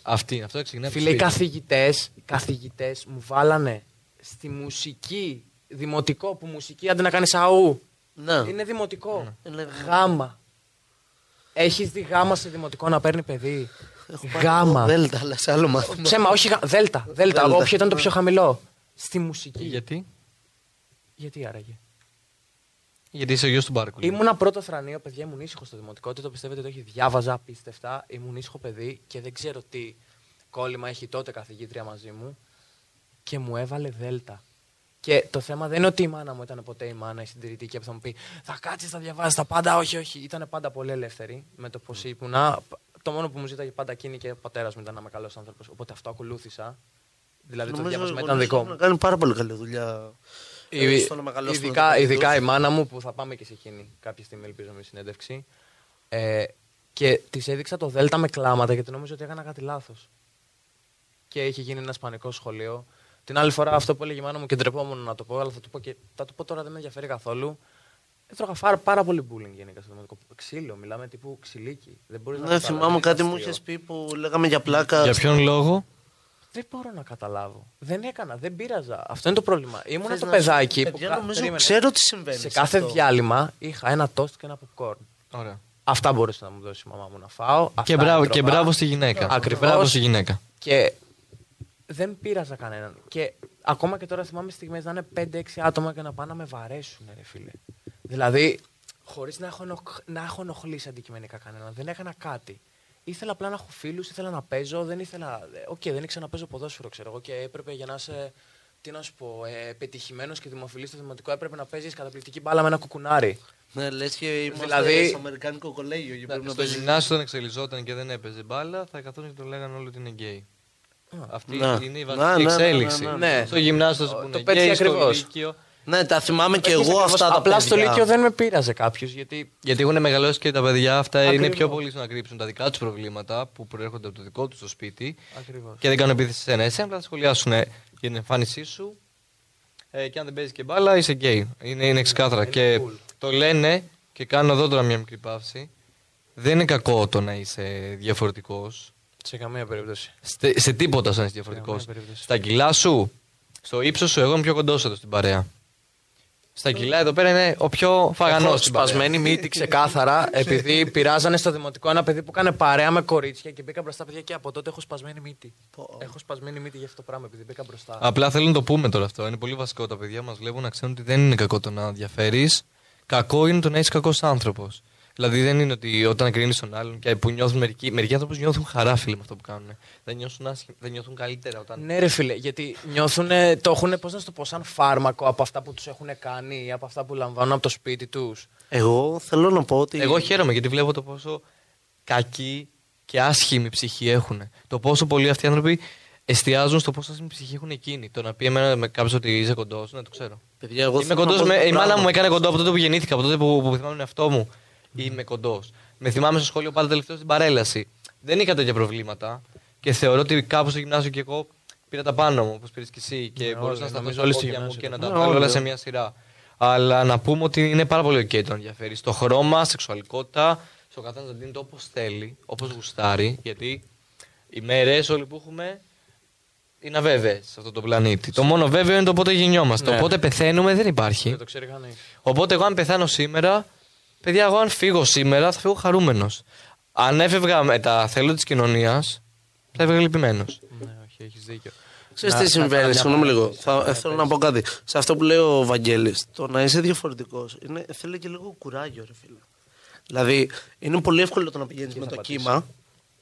Αυτή, αυτό ξεκινάει από το Φίλε, οι σπίτι. καθηγητές, οι καθηγητές μου βάλανε στη μουσική, δημοτικό που μουσική αντί να κάνεις αού. Ναι. Είναι δημοτικό. Είναι- Γάμα. Έχεις δει γάμα σε δημοτικό να παίρνει παιδί; Έχω πάρει Γάμα. Δέλτα, αλλά σε άλλο μάθημα. Ψέμα, όχι γα... Δέλτα. Δέλτα. Δέλτα. Όποιο ήταν το πιο χαμηλό. Στη μουσική. Γιατί; Γιατί άραγε. Γιατί είσαι ο γιος του Μπάρκου. Ήμουνα πρώτο θρανείο, παιδιά, ήμουν ήσυχος στο δημοτικό. Τι το πιστεύετε, το έχει διάβαζα απίστευτα. Ήμουν ήσυχο παιδί και δεν ξέρω τι κόλλημα έχει τότε καθηγήτρια μαζί μου και μου έβαλε δέλτα. Και το θέμα δεν είναι ότι η μάνα μου ήταν ποτέ η μάνα η συντηρητική που θα μου πει Θα κάτσεις, θα διαβάσεις τα πάντα. Όχι, όχι. Ήταν πάντα πολύ ελεύθερη με το πώς ήμουνα. Το μόνο που μου ζήταγε πάντα εκείνη και ο πατέρας μου ήταν να είμαι καλός άνθρωπος. Οπότε αυτό ακολούθησα. Δηλαδή το Νομίζω διάβασμα οι ήταν γονείς δικό έχουν μου. κάνει πάρα πολύ καλή δουλειά. ε, Η- στο να μεγαλώσουν ειδικά, τα παιδιά ειδικά τους. η μάνα μου που θα πάμε και σε εκείνη κάποια στιγμή, ελπίζω με συνέντευξη. Ε, και της έδειξα το Δέλτα με κλάματα γιατί νόμιζα ότι έκανα κάτι λάθος. Και είχε γίνει ένα πανικό σχολείο. Την άλλη φορά αυτό που έλεγε η μάνα μου και ντρεπόμουν να το πω, αλλά θα το πω, και, θα το πω τώρα δεν με ενδιαφέρει καθόλου. Έτρωγα πάρα, πάρα πολύ bullying γενικά στο δημοτικό. Ξύλο, μιλάμε τύπου ξυλίκι. Δεν μπορείς να Ναι, καταλάβεις, θυμάμαι είναι κάτι μου αστείο. είχες πει που λέγαμε για πλάκα. Για ποιον λόγο; Δεν μπορώ να καταλάβω. Δεν έκανα, δεν πείραζα. Αυτό είναι το πρόβλημα. Ήμουνα Θες το να- παιδάκι που. Παιδιά, κα- νομίζω περίμενε. ξέρω τι συμβαίνει. Σε σε κάθε αυτό. διάλειμμα είχα ένα τόστ και ένα popcorn. Ωραία. Αυτά μπορούσε να μου δώσει η μαμά μου να φάω. Και αυτά μπράβο, έτρωγα. και μπράβο στη γυναίκα. Ακριβώς. Μπράβο στη γυναίκα. Και δεν πείραζα κανέναν. Και ακόμα και τώρα θυμάμαι στιγμές να είναι 5-6 άτομα και να πάνε να με βαρέσουν, ρε φίλε. Δηλαδή, χωρίς να, έχω ενοχ- να έχω ενοχλήσει αντικειμενικά κανέναν. Δεν έκανα κάτι. Ήθελα απλά να έχω φίλους, ήθελα να παίζω. Δεν ήθελα. ε, Οκ, δεν ήξερα να παίζω ποδόσφαιρο, ξέρω εγώ. Και έπρεπε για να είσαι. Τι να σου πω, ε, πετυχημένος και δημοφιλής στο δημοτικό, έπρεπε να παίζεις καταπληκτική μπάλα με ένα κουκουνάρι. Ναι, λες και είμαστε Δηλαδή- στο Αμερικάνικο κολέγιο. και πρέπει να Στο παίζεις- γυμνάσιο όταν εξελιζόταν και δεν έπαιζε μπάλα, θα καθόταν και τον λέγανε όλοι ότι είναι γκέι. Αυτή Να. είναι η Να, βασική ναι, ναι, ναι, εξέλιξη. ναι, ναι. Στο γυμνάσιο Το- που το είναι πέτυχε γκέι, στο ακριβώς. λύκειο. Ναι, τα θυμάμαι και Ακριβώς, εγώ αυτά τα Απλά στο παιδιά. Λύκειο δεν με πείραζε κάποιος γιατί. Γιατί έχουν μεγαλώσει και τα παιδιά αυτά είναι Ακριβώς. πιο πολύ στο να κρύψουν τα δικά τους προβλήματα που προέρχονται από το δικό τους το σπίτι Ακριβώς. και δεν κάνουν επίθεση σε ένα. Εσένα απλά θα σχολιάσουν για την εμφάνισή σου ε, και αν δεν παίζεις και μπάλα είσαι γκέι. Είναι, είναι ξεκάθαρα. είναι και cool. το λένε και κάνω εδώ τώρα μια μικρή παύση. Δεν είναι κακό το να είσαι διαφορετικός. Σε καμία περίπτωση. Σε, σε τίποτα σαν είσαι διαφορετικός. καμία περίπτωση. Στα κιλά σου, στο ύψος σου, εγώ είμαι πιο κοντός εδώ στην παρέα. Στα κιλά εδώ πέρα είναι ο πιο φαγανός Έχω στην παρέα. σπασμένη μύτη ξεκάθαρα επειδή πειράζανε στο δημοτικό ένα παιδί που έκανε παρέα με κορίτσια και μπήκα μπροστά παιδιά και από τότε έχω σπασμένη μύτη. Έχω σπασμένη μύτη για αυτό το πράγμα επειδή μπήκα μπροστά. Απλά θέλω να το πούμε τώρα αυτό. Είναι πολύ βασικό. Τα παιδιά μας βλέπουν να ξέρουν ότι δεν είναι κακό το να διαφέρεις. Κακό είναι το να είσαι κακός άνθρωπος. Δηλαδή δεν είναι ότι όταν κρίνεις τον άλλον και που νιώθουν μερικοί, μερικοί άνθρωποι νιώθουν χαρά, φίλε, με αυτό που κάνουν. Δεν νιώθουν, άσχημα, δεν νιώθουν καλύτερα όταν. Ναι, ρε φίλε, γιατί νιώθουν, το έχουν, πώς να σου το πω, σαν φάρμακο από αυτά που τους έχουν κάνει ή από αυτά που λαμβάνουν από το σπίτι τους. Εγώ θέλω να πω ότι. Εγώ χαίρομαι γιατί βλέπω το πόσο κακή και άσχημη ψυχή έχουν. Το πόσο πολλοί αυτοί οι άνθρωποι εστιάζουν στο πόσο άσχημη ψυχή έχουν εκείνοι. Το να πει εμένα με κάποιος ότι είσαι κοντός, ναι, το ξέρω. Παιδιά, εγώ Είμαι θέλω να κοντός. πω Με... το Η μάνα πράγμα. μου έκανε κοντό από τότε που γεννήθηκα, από τότε που, που θυμάμαι τον εαυτό μου. Είμαι κοντός. Με θυμάμαι στο σχολείο πάντα τελευταίο στην παρέλαση. Δεν είχα τέτοια προβλήματα και θεωρώ ότι κάπου στο γυμνάσιο και εγώ πήρα τα πάνω μου, όπως πήρες και εσύ. Και Ναι, μπορούσα όλοι, να σταθώ νομίζω στα όλοι στο πόδια μου γυμνάσιο και να ήταν. τα Ναι, βάλω όλα όλοι. σε μια σειρά. Αλλά να πούμε ότι είναι πάρα πολύ ok το να ενδιαφέρεις. Στο χρώμα, σεξουαλικότητα, στο καθένα να δίνει το όπως θέλει, όπως γουστάρει. Γιατί οι μέρες όλοι που έχουμε είναι αβέβαιες σε αυτόν τον πλανήτη. Το μόνο βέβαιο είναι το πότε γεννιόμαστε. Ναι. Οπότε πεθαίνουμε δεν υπάρχει. Δεν το ξέρει κανείς. Οπότε εγώ αν πεθάνω σήμερα, παιδιά, εγώ αν φύγω σήμερα θα φύγω χαρούμενος. Αν έφευγα με τα θέλω της κοινωνίας, θα έφευγα λυπημένος. Ναι, όχι, έχεις δίκιο. Ξέρεις Να- τι να κάνω συμβαίνει, μια συγγνώμη λίγο. παρατήρηση. Θα, Ναι, θέλω πες. να πω κάτι. Σε αυτό που λέει ο Βαγγέλης, το να είσαι διαφορετικός θέλει και λίγο κουράγιο, ρε φίλε. Δηλαδή, είναι πολύ εύκολο το να πηγαίνεις με θα το πατήσεις. κύμα.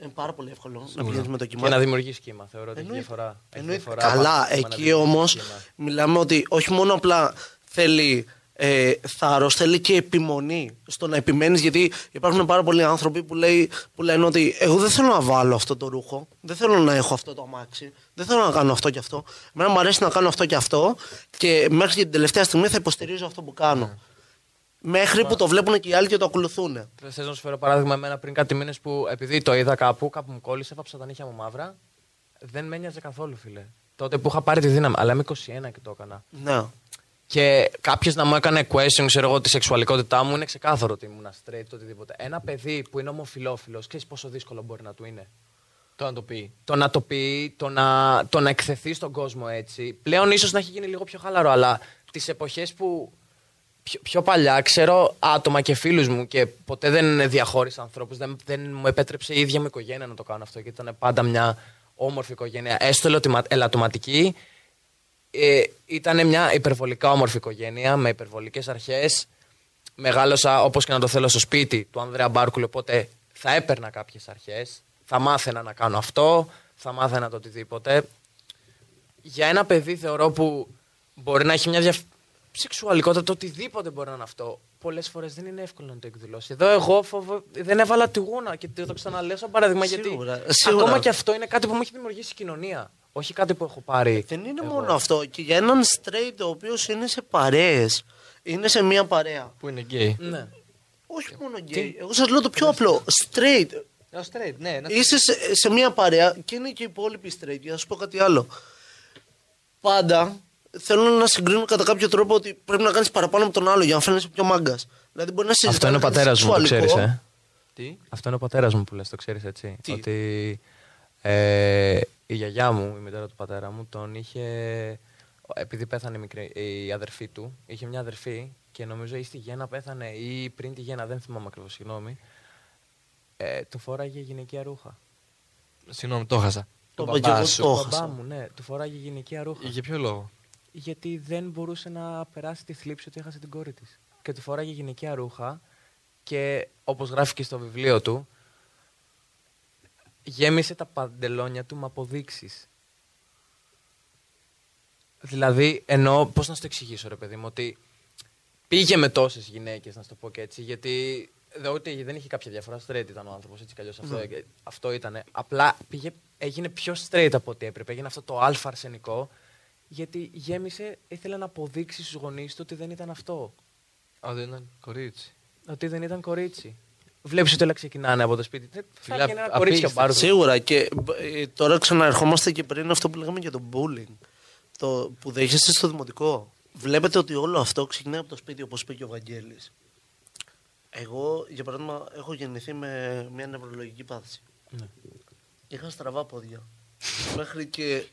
Είναι πάρα πολύ εύκολο να πηγαίνεις με το κύμα. Και να δημιουργείς κύμα. Θεωρώ ότι έχει Εννοείται. διαφορά. Έχει Εννοείται. διαφορά Καλά, πάνω στο να εκεί δημιουργείς όμως κύμα. μιλάμε ότι όχι μόνο απλά θέλει ε, θάρρο, θέλει και επιμονή στο να επιμένεις. Γιατί υπάρχουν πάρα πολλοί άνθρωποι που, λέει, που λένε ότι εγώ δεν θέλω να βάλω αυτό το ρούχο, δεν θέλω να έχω αυτό το αμάξι, δεν θέλω να κάνω αυτό και αυτό. Εμένα μου αρέσει να κάνω αυτό και αυτό και μέχρι και την τελευταία στιγμή θα υποστηρίζω αυτό που κάνω. Ναι. Μέχρι που το βλέπουν και οι άλλοι και το ακολουθούν. Θες να σου φέρω παράδειγμα εμένα πριν κάτι μήνες που επειδή το είδα κάπου, κάπου μου κόλλησε, έβαψα τα νύχια μου μαύρα. Δεν με ένοιαζε καθόλου, φίλε. Τότε που είχα πάρει τη δύναμη, αλλά είμαι 21 και το έκανα. Ναι. Και κάποιος να μου έκανε question, ξέρω εγώ, τη σεξουαλικότητά μου, είναι ξεκάθαρο ότι ήμουν straight, το οτιδήποτε. Ένα παιδί που είναι ομοφυλόφιλο, ξέρεις πόσο δύσκολο μπορεί να του είναι; Το να το πει. Το να το πει, το να, το να εκθεθεί στον κόσμο έτσι. Πλέον ίσως να έχει γίνει λίγο πιο χαλαρό, αλλά τις εποχές που πιο, πιο παλιά ξέρω άτομα και φίλους μου και ποτέ δεν διαχώρισα ανθρώπους, δεν, δεν μου επέτρεψε η ίδια μου οικογένεια να το κάνω αυτό και ήταν πάντα μια όμορφη οικογένεια, έστω ελαττωμα- ελαττωματική. Ε, ήταν μια υπερβολικά όμορφη οικογένεια με υπερβολικές αρχές. Μεγάλωσα όπως και να το θέλω στο σπίτι του Ανδρέα Μπάρκουλ, οπότε θα έπαιρνα κάποιες αρχές. Θα μάθαινα να κάνω αυτό, θα μάθαινα το οτιδήποτε. Για ένα παιδί θεωρώ που μπορεί να έχει μια δια... σεξουαλικότητα, το οτιδήποτε μπορεί να είναι αυτό. Πολλές φορές δεν είναι εύκολο να το εκδηλώσει. Εδώ εγώ φοβο... δεν έβαλα τη γούνα και το ξαναλέω σαν παράδειγμα Σίγουρα, γιατί σίγουρα. ακόμα και αυτό είναι κάτι που μου έχει δημιουργήσει η κοινωνία. Όχι κάτι που έχω πάρει. Δεν είναι εγώ. μόνο αυτό. Και για έναν straight ο οποίος είναι σε παρέες, είναι σε μία παρέα. Που είναι γκέι. Ναι. Όχι μόνο gay. Εγώ σας λέω το πιο απλό. Straight. Α, straight, ναι. να- Είσαι σε, σε μία παρέα και είναι και οι υπόλοιποι straight. Για να σου πω κάτι άλλο. Πάντα θέλω να συγκρίνω κατά κάποιο τρόπο ότι πρέπει να κάνεις παραπάνω από τον άλλο για να φαίνεσαι πιο μάγκας. Δηλαδή μπορεί να συζητάς Αυτό είναι ο κάτι πατέρας μου, το ξέρεις, σεξουαλικό. ε. Τι; Αυτό είναι ο πατέρας μου που λες, το ξέρεις έτσι. Τι; Ότι ε, η γιαγιά μου, η μητέρα του πατέρα μου, τον είχε. Επειδή πέθανε η, μικρή, η αδερφή του, είχε μια αδερφή και νομίζω ή στη γέννα πέθανε ή πριν τη γέννα, δεν θυμάμαι ακριβώς, συγγνώμη. Ε, του φόραγε γυναικεία ρούχα. Συγγνώμη, το χάσα. Το Τον είπα και μπαμπά εγώ, σου. το Ο έχασα. μπαμπά μου, ναι, του φόραγε γυναικεία ρούχα. Για ποιο λόγο; Γιατί δεν μπορούσε να περάσει τη θλίψη ότι έχασε την κόρη της. Και του φοράγε γυναικεία ρούχα και όπως γράφει και στο βιβλίο του, γέμισε τα παντελόνια του με αποδείξεις. Δηλαδή, εννοώ, πώς να σου το εξηγήσω, ρε παιδί μου, ότι πήγε με τόσες γυναίκες, να σου το πω και έτσι, γιατί δε, ούτε, δεν είχε κάποια διαφορά. Straight ήταν ο άνθρωπος, έτσι κι αλλιώς. Αυτό, ε, αυτό ήταν. Απλά πήγε, έγινε πιο straight από ό,τι έπρεπε. Έγινε αυτό το αλφα αρσενικό, γιατί γέμισε, ήθελε να αποδείξει στους γονείς του ότι δεν ήταν αυτό. Α, δεν ήταν κορίτσι. Ότι δεν ήταν κορίτσι. Βλέπεις ότι όλα ξεκινάνε από το σπίτι. Δεν θα Φιλά, γίνει ένα κορίτσι απίστευτο. μπάρδο. Σίγουρα και ε, τώρα ξαναερχόμαστε και πριν αυτό που λέγαμε για το bullying. Το που δέχεστε στο δημοτικό. Βλέπετε ότι όλο αυτό ξεκινάει από το σπίτι, όπως είπε και ο Βαγγέλης. Εγώ, για παράδειγμα, έχω γεννηθεί με μια νευρολογική πάθηση. Ναι. Είχα στραβά πόδια. Μέχρι και.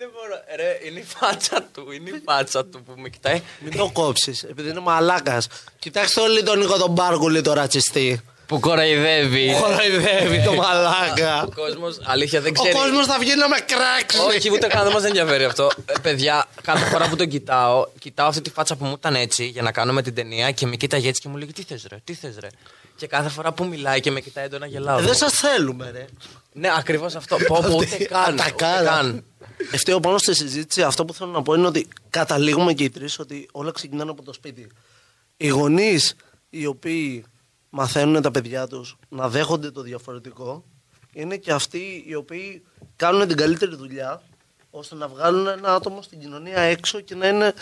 Δεν μπορώ. Ρε, είναι η φάτσα του. Είναι η φάτσα του που με κοιτάει. Μην το κόψεις, επειδή είναι μαλάκας. Κοιτάξτε όλοι τον Νίκο τον Μπάρκουλη, το ρατσιστή. Που κοροϊδεύει. Χοροϊδεύει το μαλάκα. Ο κόσμος, αλήθεια, δεν Ο ξέρει. κόσμος θα βγαίνει να με κράξει. Όχι, ούτε καν δεν μας ενδιαφέρει αυτό. Ε, παιδιά, κάθε φορά που τον κοιτάω, κοιτάω αυτή τη φάτσα που μου ήταν έτσι για να κάνουμε την ταινία και με κοίταγε έτσι και μου λέει Τι θες, ρε, τι θες, ρε. Και κάθε φορά που μιλάει και με κοιτάει έντονα γελάω. Δεν σας θέλουμε, ρε. Ναι, ακριβώς αυτό. Πω, πω, ούτε καν. τα ούτε κάρα. καν. Ευταίω πάνω στη συζήτηση, αυτό που θέλω να πω είναι ότι καταλήγουμε και οι τρεις ότι όλα ξεκινάνε από το σπίτι. Οι γονείς οι οποίοι μαθαίνουν τα παιδιά τους να δέχονται το διαφορετικό είναι και αυτοί οι οποίοι κάνουν την καλύτερη δουλειά ώστε να βγάλουν ένα άτομο στην κοινωνία έξω και να είναι.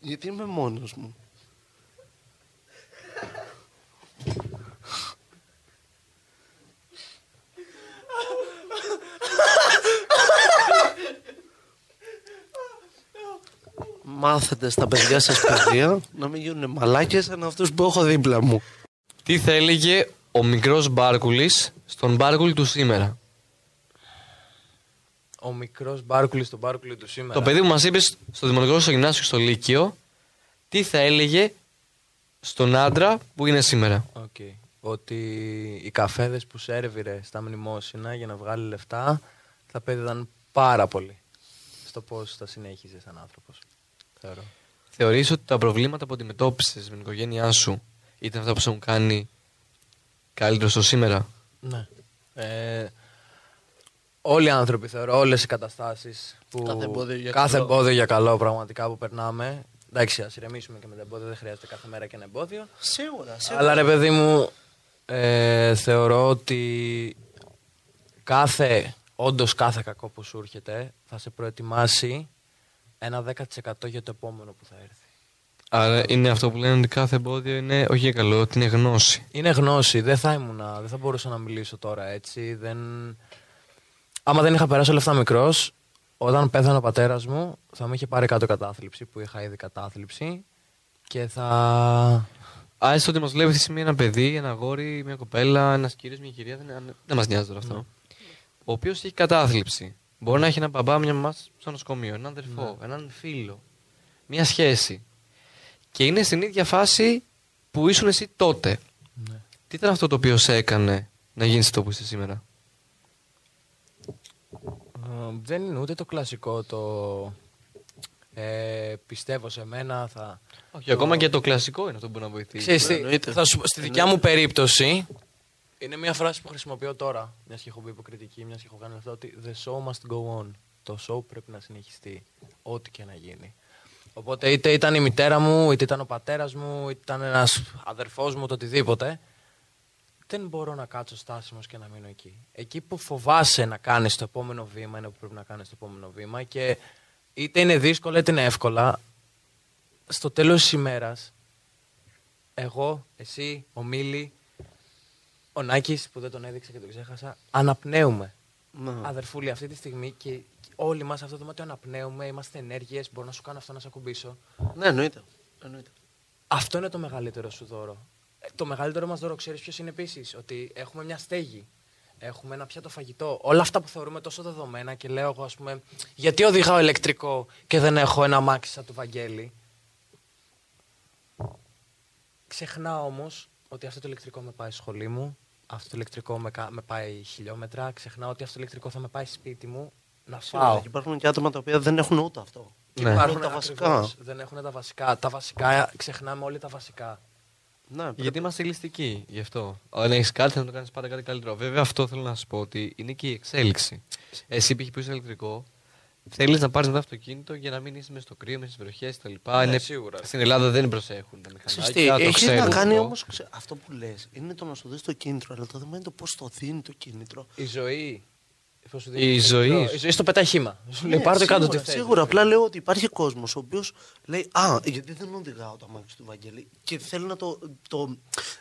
Γιατί είμαι μόνος μου; Μάθετε στα παιδιά σας παιδεία να μην γίνουν μαλάκες σαν αυτούς που έχω δίπλα μου. Τι θα έλεγε ο μικρός Μπάρκουλης στον Μπάρκουλη του σήμερα; ο μικρός Μπάρκουλης στον Μπάρκουλη του σήμερα. Το παιδί που μας είπες στο δημοτικό, στο γυμνάσιο και στο λύκειο, τι θα έλεγε στον άντρα που είναι σήμερα; Οκ. Ότι οι καφέδες που σέρβιρε στα μνημόσυνα για να βγάλει λεφτά θα απέδιδαν πάρα πολύ στο πώς θα συνέχιζε σαν άνθρωπος. Θεωρώ. Θεωρείς ότι τα προβλήματα που αντιμετώπισες με την οικογένειά σου ήταν αυτά που σε έχουν κάνει καλύτερο στο σήμερα; Ναι. Ε, όλοι οι άνθρωποι θεωρώ, όλες οι καταστάσεις που Κάθε εμπόδιο για κάθε καλό. εμπόδιο για καλό πραγματικά που περνάμε. Εντάξει, ας ηρεμήσουμε και με τα εμπόδια, δεν χρειάζεται κάθε μέρα και ένα εμπόδιο. Σίγουρα, σίγουρα. Αλλά ρε παιδί μου, ε, θεωρώ ότι κάθε, όντως κάθε κακό που σου έρχεται θα σε προετοιμάσει ένα 10% για το επόμενο που θα έρθει. Άρα είναι αυτό που λένε ότι κάθε εμπόδιο είναι όχι για καλό, ότι είναι γνώση. Είναι γνώση, δεν θα ήμουνα, δεν θα μπορούσα να μιλήσω τώρα έτσι. Δεν... Άμα δεν είχα περάσει όλα αυτά μικρός, όταν πέθανε ο πατέρας μου, θα μου είχε πάρει κάτω κατάθλιψη, που είχα ήδη κατάθλιψη και θα. Α, έστω ότι μας βλέπει αυτή τη στιγμή ένα παιδί, ένα αγόρι, μια κοπέλα, ένας κύριος, μια κυρία, δεν, δεν μας νοιάζει τώρα αυτό. Ο οποίος έχει κατάθλιψη. Μπορεί να έχει έναν μπαμπά, μια μαμά στο νοσοκομείο, έναν αδερφό, έναν φίλο, μια σχέση. Και είναι στην ίδια φάση που ήσουν εσύ τότε. Τι ήταν αυτό το οποίο σε έκανε να γίνεις αυτό που είσαι σήμερα; Ε, δεν είναι ούτε το κλασικό το. Ε, πιστεύω σε μένα θα. Όχι, ακόμα και το κλασικό είναι αυτό που μπορεί να βοηθήσει. Ξέρεις τι, εννοείται. θα σου, πω, στη δικιά μου περίπτωση είναι μια φράση που χρησιμοποιώ τώρα. Μιας και έχω μπει υποκριτική, μιας και έχω κάνει αυτό. Ότι the show must go on. Το show πρέπει να συνεχιστεί. Ό,τι και να γίνει. Οπότε είτε ήταν η μητέρα μου, είτε ήταν ο πατέρας μου, είτε ήταν ένας αδερφός μου, το οτιδήποτε. Δεν μπορώ να κάτσω στάσιμος και να μείνω εκεί. Εκεί που φοβάσαι να κάνεις το επόμενο βήμα είναι που πρέπει να κάνεις το επόμενο βήμα και είτε είναι δύσκολα είτε είναι εύκολα. Στο τέλος της ημέρας εγώ, εσύ, ο Μίλη, ο Νάκης που δεν τον έδειξα και τον ξέχασα, αναπνέουμε. Ναι. Αδερφούλη, αυτή τη στιγμή και όλοι μας σε αυτό το δωμάτιο αναπνέουμε, είμαστε ενέργειες, μπορώ να σου κάνω αυτό να σε ακουμπήσω. Ναι, εννοείται. εννοείται. Αυτό είναι το μεγαλύτερο σου δώρο. Ε, Το μεγαλύτερο μας δώρο, ξέρεις ποιος είναι επίσης, ότι έχουμε μια στέγη, έχουμε ένα πιάτο φαγητό, όλα αυτά που θεωρούμε τόσο δεδομένα και λέω εγώ ας πούμε, γιατί οδηγάω ηλεκτρικό και δεν έχω ένα αμάξι σαν του Βαγγέλη. Ξεχνάω όμως ότι αυτό το ηλεκτρικό με πάει στη σχολή μου, αυτό το ηλεκτρικό με, κα- με πάει χιλιόμετρα, ξεχνάω ότι αυτό το ηλεκτρικό θα με πάει σπίτι μου να Σίγουρα, φάω. και υπάρχουν και άτομα τα οποία δεν έχουν ούτε αυτό. Ναι. Υπάρχουν τα τα βασικά. βασικά. Δεν έχουν τα βασικά. Τα βασικά, ξεχνάμε όλοι τα βασικά. Ναι, πρέπει- Γιατί είμαστε ληστικοί γι' αυτό. Αν έχει κάτι, θα το κάνεις πάντα κάτι καλύτερο. Βέβαια, αυτό θέλω να σου πω ότι είναι και η εξέλιξη. Εσύ πήγε πίσω ηλεκτρικό, θέλεις να πάρεις ένα αυτοκίνητο για να μην είσαι μέσα στο κρύο, μέσα στις βροχές κτλ. Ναι, είναι... σίγουρα. Στην Ελλάδα δεν προσέχουν τα Ξέρεις τι, μηχανάκια. το έχεις ξέρουν να κάνει αυτό. όμως αυτό που λες. Είναι το να σου δεις το κίνητρο, αλλά το θέμα είναι το πώς το δίνει το κίνητρο. Η ζωή. πώς σου Η δίνει το ζωή. κίνητρο. Η ζωή στο πετάει χήμα. Σου λέει Ναι, πάρ' το κάτω τι σίγουρα, θες. Σίγουρα, απλά λέω ότι υπάρχει κόσμος ο οποίος λέει Α, γιατί δεν οδηγάω το αμάξι του Βαγγέλη και θέλει να το, το.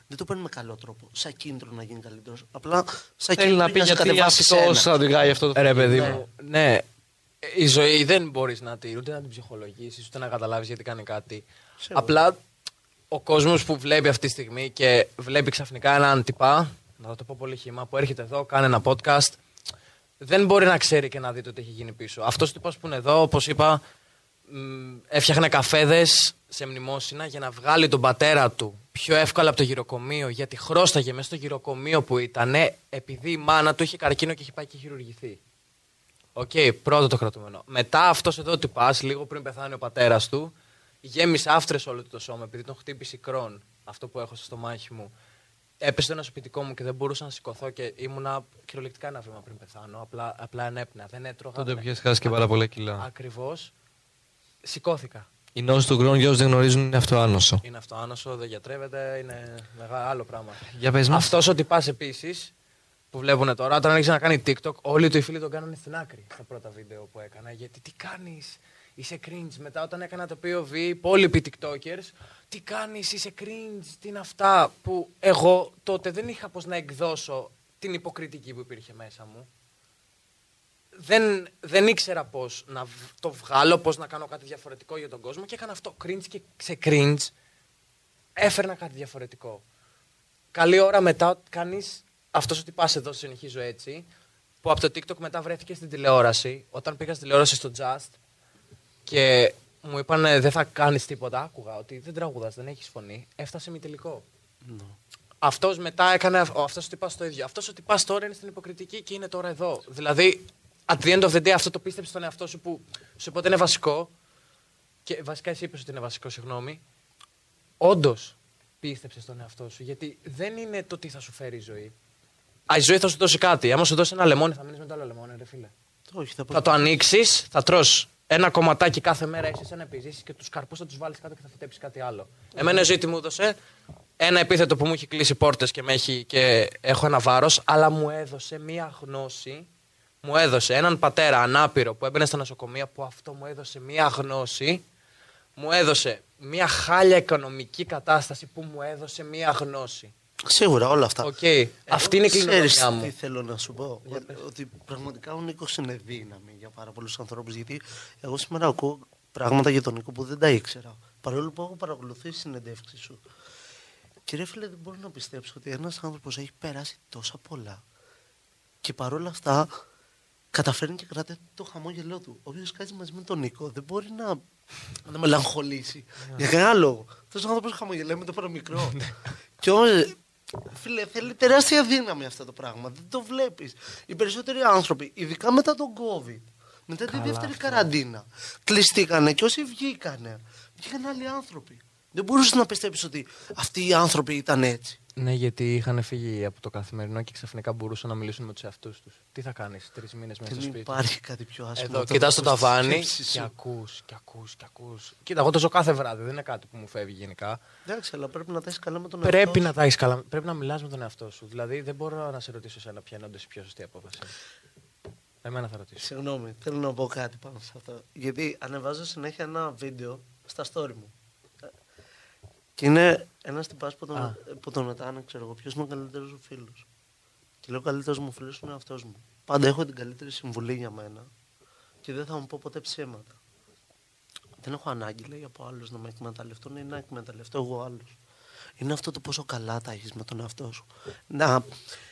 Δεν το παίρνει με καλό τρόπο. Σαν κίνητρο να γίνει καλύτερος. Απλά σαν Θέλει κίνητρο να πει για σε γιατί κατεβάσει αυτός σένα. οδηγάει αυτό το Ρε παιδί αυτοκίνητο. μου, ναι. Η ζωή δεν μπορείς να τη ούτε να την ψυχολογήσεις, ούτε να καταλάβεις γιατί κάνει κάτι. Σίγουρα. Απλά ο κόσμος που βλέπει αυτή τη στιγμή και βλέπει ξαφνικά έναν τυπά, να το πω πολύ χύμα, που έρχεται εδώ, κάνει ένα podcast, δεν μπορεί να ξέρει και να δει το τι έχει γίνει πίσω. Αυτός ο τυπάς που είναι εδώ, όπως είπα, μ, έφτιαχνε καφέδες σε μνημόσυνα για να βγάλει τον πατέρα του πιο εύκολα από το γηροκομείο, γιατί χρώσταγε μέσα στο γηροκομείο που ήταν, επειδή η μάνα του είχε καρκίνο και είχε πάει και χειρουργηθεί. Οκ, πρώτο το κρατούμενο. Μετά αυτός εδώ του πας, λίγο πριν πεθάνει ο πατέρας του, γέμισε άφτρε όλο του το σώμα επειδή τον χτύπησε η κρόν, αυτό που έχω στο στομάχι μου. Έπεσε το ένα σπιτικό μου και δεν μπορούσα να σηκωθώ και ήμουνα κυριολεκτικά ένα βήμα πριν πεθάνω. Απλά, απλά ανέπνεα. Δεν έτρωγα. Τότε δεν... πια χάσεις και πάρα πολλά κιλά. Ακριβώς. Σηκώθηκα. Η νόση του χρόνου, για όσους δεν γνωρίζουν, είναι αυτοάνωσο. Είναι αυτό άνοσο, δεν γιατρεύεται, είναι μεγάλο άλλο πράγμα. Για πες μας. Αυτός ότι πας επίσης που βλέπουν τώρα, όταν άρχισε να κάνει TikTok, όλοι του οι φίλοι τον κάνανε στην άκρη στα πρώτα βίντεο που έκανα. Γιατί τι κάνεις, είσαι cringe. Μετά όταν έκανα το POV, οι υπόλοιποι TikTokers, τι κάνεις, είσαι cringe, τι είναι αυτά. Που εγώ τότε δεν είχα πώς να εκδώσω την υποκριτική που υπήρχε μέσα μου. Δεν, δεν ήξερα πώς να β- το βγάλω, πώς να κάνω κάτι διαφορετικό για τον κόσμο και έκανα αυτό cringe και σε cringe έφερνα κάτι διαφορετικό. Καλή ώρα μετά κάνεις αυτός ότι πα εδώ, συνεχίζω έτσι. που από το TikTok μετά βρέθηκε στην τηλεόραση. Όταν πήγα στην τηλεόραση στο Just και μου είπαν δεν θα κάνεις τίποτα. Άκουγα ότι δεν τραγουδάς, δεν έχεις φωνή. Έφτασε μη τελικό. Αυτός μετά έκανε. Αυτός ότι πα το ίδιο. Αυτός ότι πα τώρα είναι στην υποκριτική και είναι τώρα εδώ. Δηλαδή, at the end of the day, αυτό το πίστεψε στον εαυτό σου που σου είπε ότι είναι βασικό. Και βασικά εσύ είπες ότι είναι βασικό, συγγνώμη. Όντως πίστεψε στον εαυτό σου. Γιατί δεν είναι το τι θα σου φέρει η ζωή. Α, η ζωή θα σου δώσει κάτι. Άμα σου δώσει ένα λεμόνι, θα μείνεις με το άλλο λεμόνι, ρε φίλε. Όχι, θα, Θα το ανοίξεις, θα τρως ένα κομματάκι κάθε μέρα, έχεις ένα επιζήσει και τους καρπούς θα τους βάλεις κάτω και θα φυτέψεις κάτι άλλο. Εμένα η ζωή τι μου έδωσε ένα επίθετο που μου έχει κλείσει πόρτες και, με έχει, και έχω ένα βάρος, αλλά μου έδωσε μία γνώση. Μου έδωσε έναν πατέρα ανάπηρο που έμπαινε στα νοσοκομεία, που αυτό μου έδωσε μία γνώση. Μου έδωσε μία χάλια οικονομική κατάσταση που μου έδωσε μία γνώση. Σίγουρα όλα αυτά. Οκ. Αυτή είναι η Ξέρεις κληρονομιά τι μου. θέλω να σου πω. Ότι πραγματικά ο Νίκος είναι δύναμη για πάρα πολλούς ανθρώπους. Γιατί εγώ σήμερα ακούω πράγματα για τον Νίκο που δεν τα ήξερα. Παρόλο που έχω παρακολουθήσει συνεντεύξεις σου. Ρε φίλε, δεν μπορώ να πιστέψω ότι ένας άνθρωπος έχει περάσει τόσα πολλά και παρόλα αυτά καταφέρνει και κρατάει το χαμόγελό του. Όποιος κάτσει μαζί με τον Νίκο δεν μπορεί να, να μελαγχολήσει. Για κανένα λόγο. Αυτός ο άνθρωπος χαμογελάει με το παραμικρό. και όμως, φίλε, θέλει τεράστια δύναμη αυτό το πράγμα. Δεν το βλέπεις. Οι περισσότεροι άνθρωποι, ειδικά μετά τον COVID, μετά τη δεύτερη καραντίνα, κλειστήκανε και όσοι βγήκανε, βγήκαν άλλοι άνθρωποι. Δεν μπορούσες να πιστέψεις ότι αυτοί οι άνθρωποι ήταν έτσι. Ναι, γιατί είχαν φύγει από το καθημερινό και ξαφνικά μπορούσαν να μιλήσουν με τους εαυτούς τους. Τι θα κάνεις τρεις μήνες μέσα στο Δεν σπίτι; υπάρχει κάτι πιο άσχημο. Εδώ, από το κοιτάς να το ακούς τις ταβάνι σκέψεις και σου. ακούς και ακούς και ακούς. Κοίτα, εγώ το ζω κάθε βράδυ, δεν είναι κάτι που μου φεύγει γενικά. Εντάξει, αλλά πρέπει να τα έχει καλά με τον εαυτό Πρέπει σου. να τα έχει καλά. Πρέπει να μιλάς με τον εαυτό σου. Δηλαδή, δεν μπορώ να σε ρωτήσω εσένα ποια είναι όντως η πιο σωστή απόφαση. Εμένα θα ρωτήσω. Συγγνώμη, θέλω να πω κάτι πάνω σε αυτό. Γιατί ανεβάζω συνέχεια ένα βίντεο στα story μου. Ε, Και είναι ένας τυπάς που, Α. τον, που τον ρωτάνε, ξέρω εγώ, ποιος είναι ο καλύτερος σου φίλος. Και λέω: Ο καλύτερος μου φίλος είναι αυτό μου. Πάντα έχω την καλύτερη συμβουλή για μένα και δεν θα μου πω ποτέ ψέματα. Δεν έχω ανάγκη, λέει, από άλλους να με εκμεταλλευτούν ή να εκμεταλλευτώ εγώ άλλους. Είναι αυτό το πόσο καλά τα έχεις με τον εαυτό σου. Να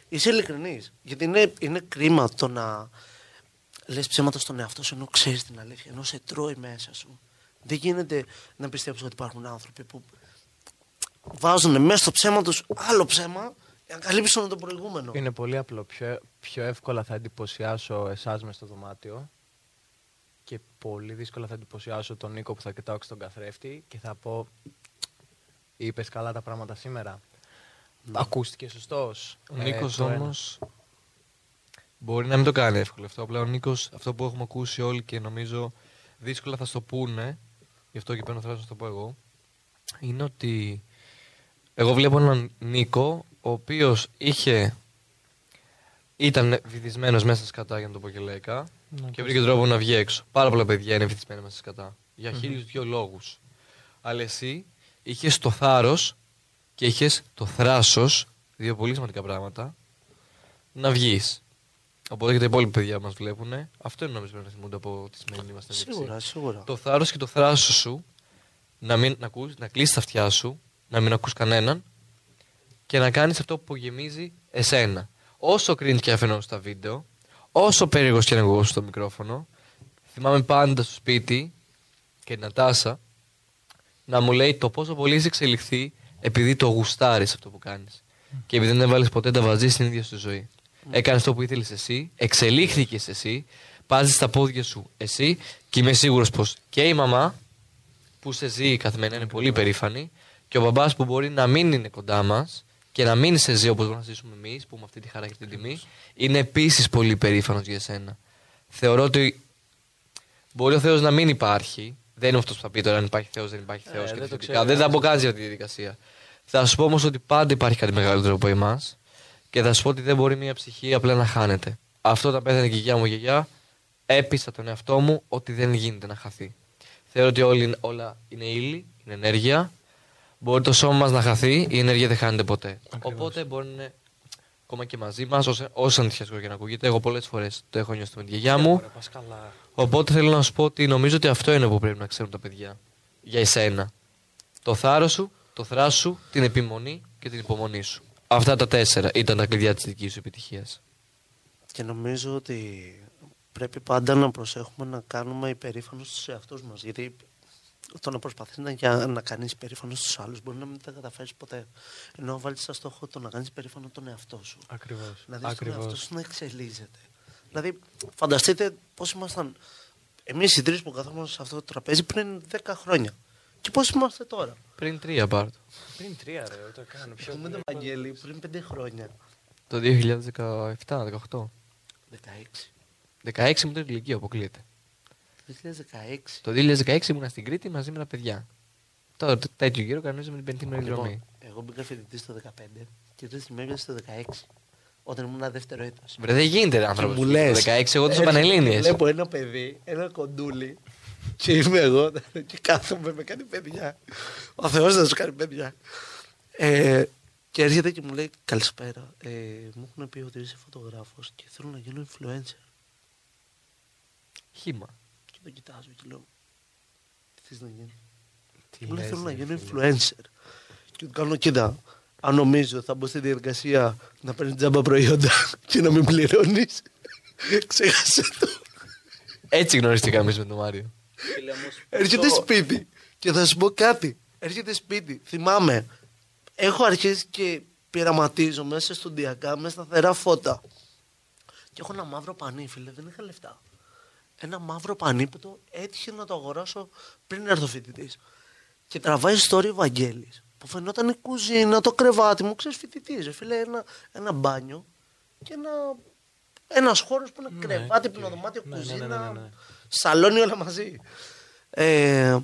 είσαι ειλικρινής. Γιατί είναι, είναι κρίμα το να λες ψέματα στον εαυτό σου ενώ ξέρεις την αλήθεια, ενώ σε τρώει μέσα σου. Δεν γίνεται να πιστέψεις ότι υπάρχουν άνθρωποι που βάζουν μέσα στο ψέμα τους άλλο ψέμα για να καλύψουν το προηγούμενο. Είναι πολύ απλό. Πιο, πιο εύκολα θα εντυπωσιάσω εσάς μες στο δωμάτιο και πολύ δύσκολα θα εντυπωσιάσω τον Νίκο που θα κοιτάω στον καθρέφτη και θα πω. Είπες καλά τα πράγματα σήμερα. Ακούστηκες σωστός. Ο Νίκος όμως. Μπορεί να μην το κάνει εύκολο αυτό. Απλά ο Νίκος, αυτό που έχουμε ακούσει όλοι και νομίζω δύσκολα θα στο πούνε, γι' αυτό και παίρνω θάρρο να το πω εγώ, είναι ότι εγώ βλέπω έναν Νίκο ο οποίος είχε. ήταν βυθισμένος μέσα στα σκατά, για να το πω και λαϊκά, και βρήκε τρόπο να βγει έξω. Πάρα πολλά παιδιά είναι βυθισμένα μέσα στα σκατά. Για χίλιους δυο λόγους. Αλλά εσύ είχες το θάρρος και είχες το θράσος, δύο πολύ σημαντικά πράγματα, να βγεις. Οπότε και τα υπόλοιπα παιδιά που μας βλέπουν, αυτό είναι νομίζω πρέπει να θυμούνται από τη σημερινή μας Σίγουρα, σίγουρα. Το θάρρος και το θράσος σου να, μην, να, ακούς, να κλείσεις τα αυτιά σου, να μην ακούς κανέναν και να κάνεις αυτό που γεμίζει εσένα. Όσο κρίνει και αφενός στα βίντεο, όσο περίεργος και αν εγώ στο μικρόφωνο, θυμάμαι πάντα στο σπίτι και η Νατάσα να μου λέει το πόσο πολύ έχει εξελιχθεί επειδή το γουστάρεις αυτό που κάνεις. Και επειδή δεν έβαλες ποτέ τα βαζί στην ίδια σου ζωή. Έκανες αυτό που ήθελες εσύ, εξελίχθηκες εσύ, πάζεις στα πόδια σου εσύ και είμαι σίγουρος πως και η μαμά που σε ζει καθημερινά είναι πολύ περήφανη και ο μπαμπάς που μπορεί να μην είναι κοντά μας και να μην σε ζει όπως μπορούμε να ζήσουμε εμείς, που έχουμε αυτή τη χαρά και την τιμή, είναι επίσης πολύ περήφανος για σένα. Θεωρώ ότι μπορεί ο Θεός να μην υπάρχει. Δεν είναι αυτός που θα πει τώρα αν υπάρχει Θεός, δεν υπάρχει Θεός. δεν και το τα ξέρω, σχετικά. δεν θα μπω καν σε αυτή τη διαδικασία. Θα σου πω όμως ότι πάντα υπάρχει κάτι μεγαλύτερο από εμάς και θα σου πω ότι δεν μπορεί μια ψυχή απλά να χάνεται. Αυτό όταν πέθανε και η γιαγιά μου η γιαγιά, έπεισα τον εαυτό μου ότι δεν γίνεται να χαθεί. Θεωρώ ότι όλοι, όλα είναι ύλη, είναι ενέργεια. Μπορεί το σώμα μας να χαθεί, η ενέργεια δεν χάνεται ποτέ. Οπότε μπορεί να είναι ακόμα και μαζί μας, όσο αντιχιαστικό και να ακούγεται. Εγώ πολλές φορές το έχω νιώσει με τη γιαγιά μου. Ωραία, πας καλά. Οπότε θέλω να σου πω ότι νομίζω ότι αυτό είναι που πρέπει να ξέρουν τα παιδιά. Για εσένα. Το θάρρος σου, το θράσος σου, την επιμονή και την υπομονή σου. Αυτά τα τέσσερα ήταν τα κλειδιά της δικής σου επιτυχίας. Και νομίζω ότι πρέπει πάντα να προσέχουμε να κάνουμε υπερήφανο στους εαυτούς μας. Γιατί το να προσπαθείς να, για, να κάνεις υπερήφανο στους άλλους μπορεί να μην τα καταφέρεις ποτέ. Ενώ βάλεις σαν στόχο το να κάνεις υπερήφανο τον εαυτό σου. Ακριβώς. Να δεις τον εαυτό Ακριβώς. σου να εξελίσσεται. Δηλαδή, φανταστείτε πώς ήμασταν εμείς οι τρεις που καθόμαστε σε αυτό το τραπέζι πριν 10 χρόνια. Και πώς είμαστε τώρα. Πριν τρία πάρτο. Πριν τρία ρε, ούτε καν. Πιο Εγώ με τον Βαγγέλη πριν 5 χρόνια. Το 2017-18. 16. 16 μου ήταν ηλικία, αποκλείεται. 2016. Το 2016 ήμουν στην Κρήτη μαζί με τα παιδιά. Τώρα τέ- τέτοιο γύρο κανονίζαμε την πεντήμερη Λοιπόν, δρομή. εγώ μπήκα φοιτητής το 15 και το με έβγαλε στο 16. Όταν ήμουν δεύτερο έτος. Βρε, δεν γίνεται ρε άνθρωπος. Και μου λες, Το 16 εγώ του έρχεται και Πανελλήνιες. Βλέπω ένα παιδί, ένα κοντούλι και είμαι εγώ και κάθομαι με κάτι παιδιά. Ο Θεός να σου κάνει παιδιά. Ε, και έρχεται και μου λέει καλησπέρα. Ε, μου έχουν πει ότι είσαι φωτογράφος και θέλω να γίνω influencer. Χήμα. Και τον κοιτάζω και λέω τι θες να γίνει. Τι Μου λέει λες, θέλω να ρε, γίνω φίλε. influencer. Και του κάνω κοίτα. Αν νομίζω θα μπω στη διαδικασία να παίρνεις τζάμπα προϊόντα και να μην πληρώνεις. Ξέχασε το. Έτσι γνωριστήκαμε εμείς με τον Μάριο. Έρχεται σπίτι και θα σου πω κάτι. Έρχεται σπίτι. Θυμάμαι. Έχω αρχίσει και πειραματίζω μέσα στοντιακά με σταθερά φώτα. Και έχω ένα μαύρο πανί, φίλε. Δεν είχα λεφτά. Ένα μαύρο πανί που το έτυχε να το αγοράσω πριν έρθω φοιτητής. Και τραβάει story ο Βαγγέλης, Που φαινόταν η κουζίνα, το κρεβάτι μου, ξέρεις φοιτητής. Φίλε, ένα, ένα μπάνιο και ένα. Ένας χώρος που είναι κρεβάτι, που είναι δωμάτιο, Ναι, ναι, ναι, κουζίνα, ναι, ναι. σαλόνι όλα μαζί. Ε,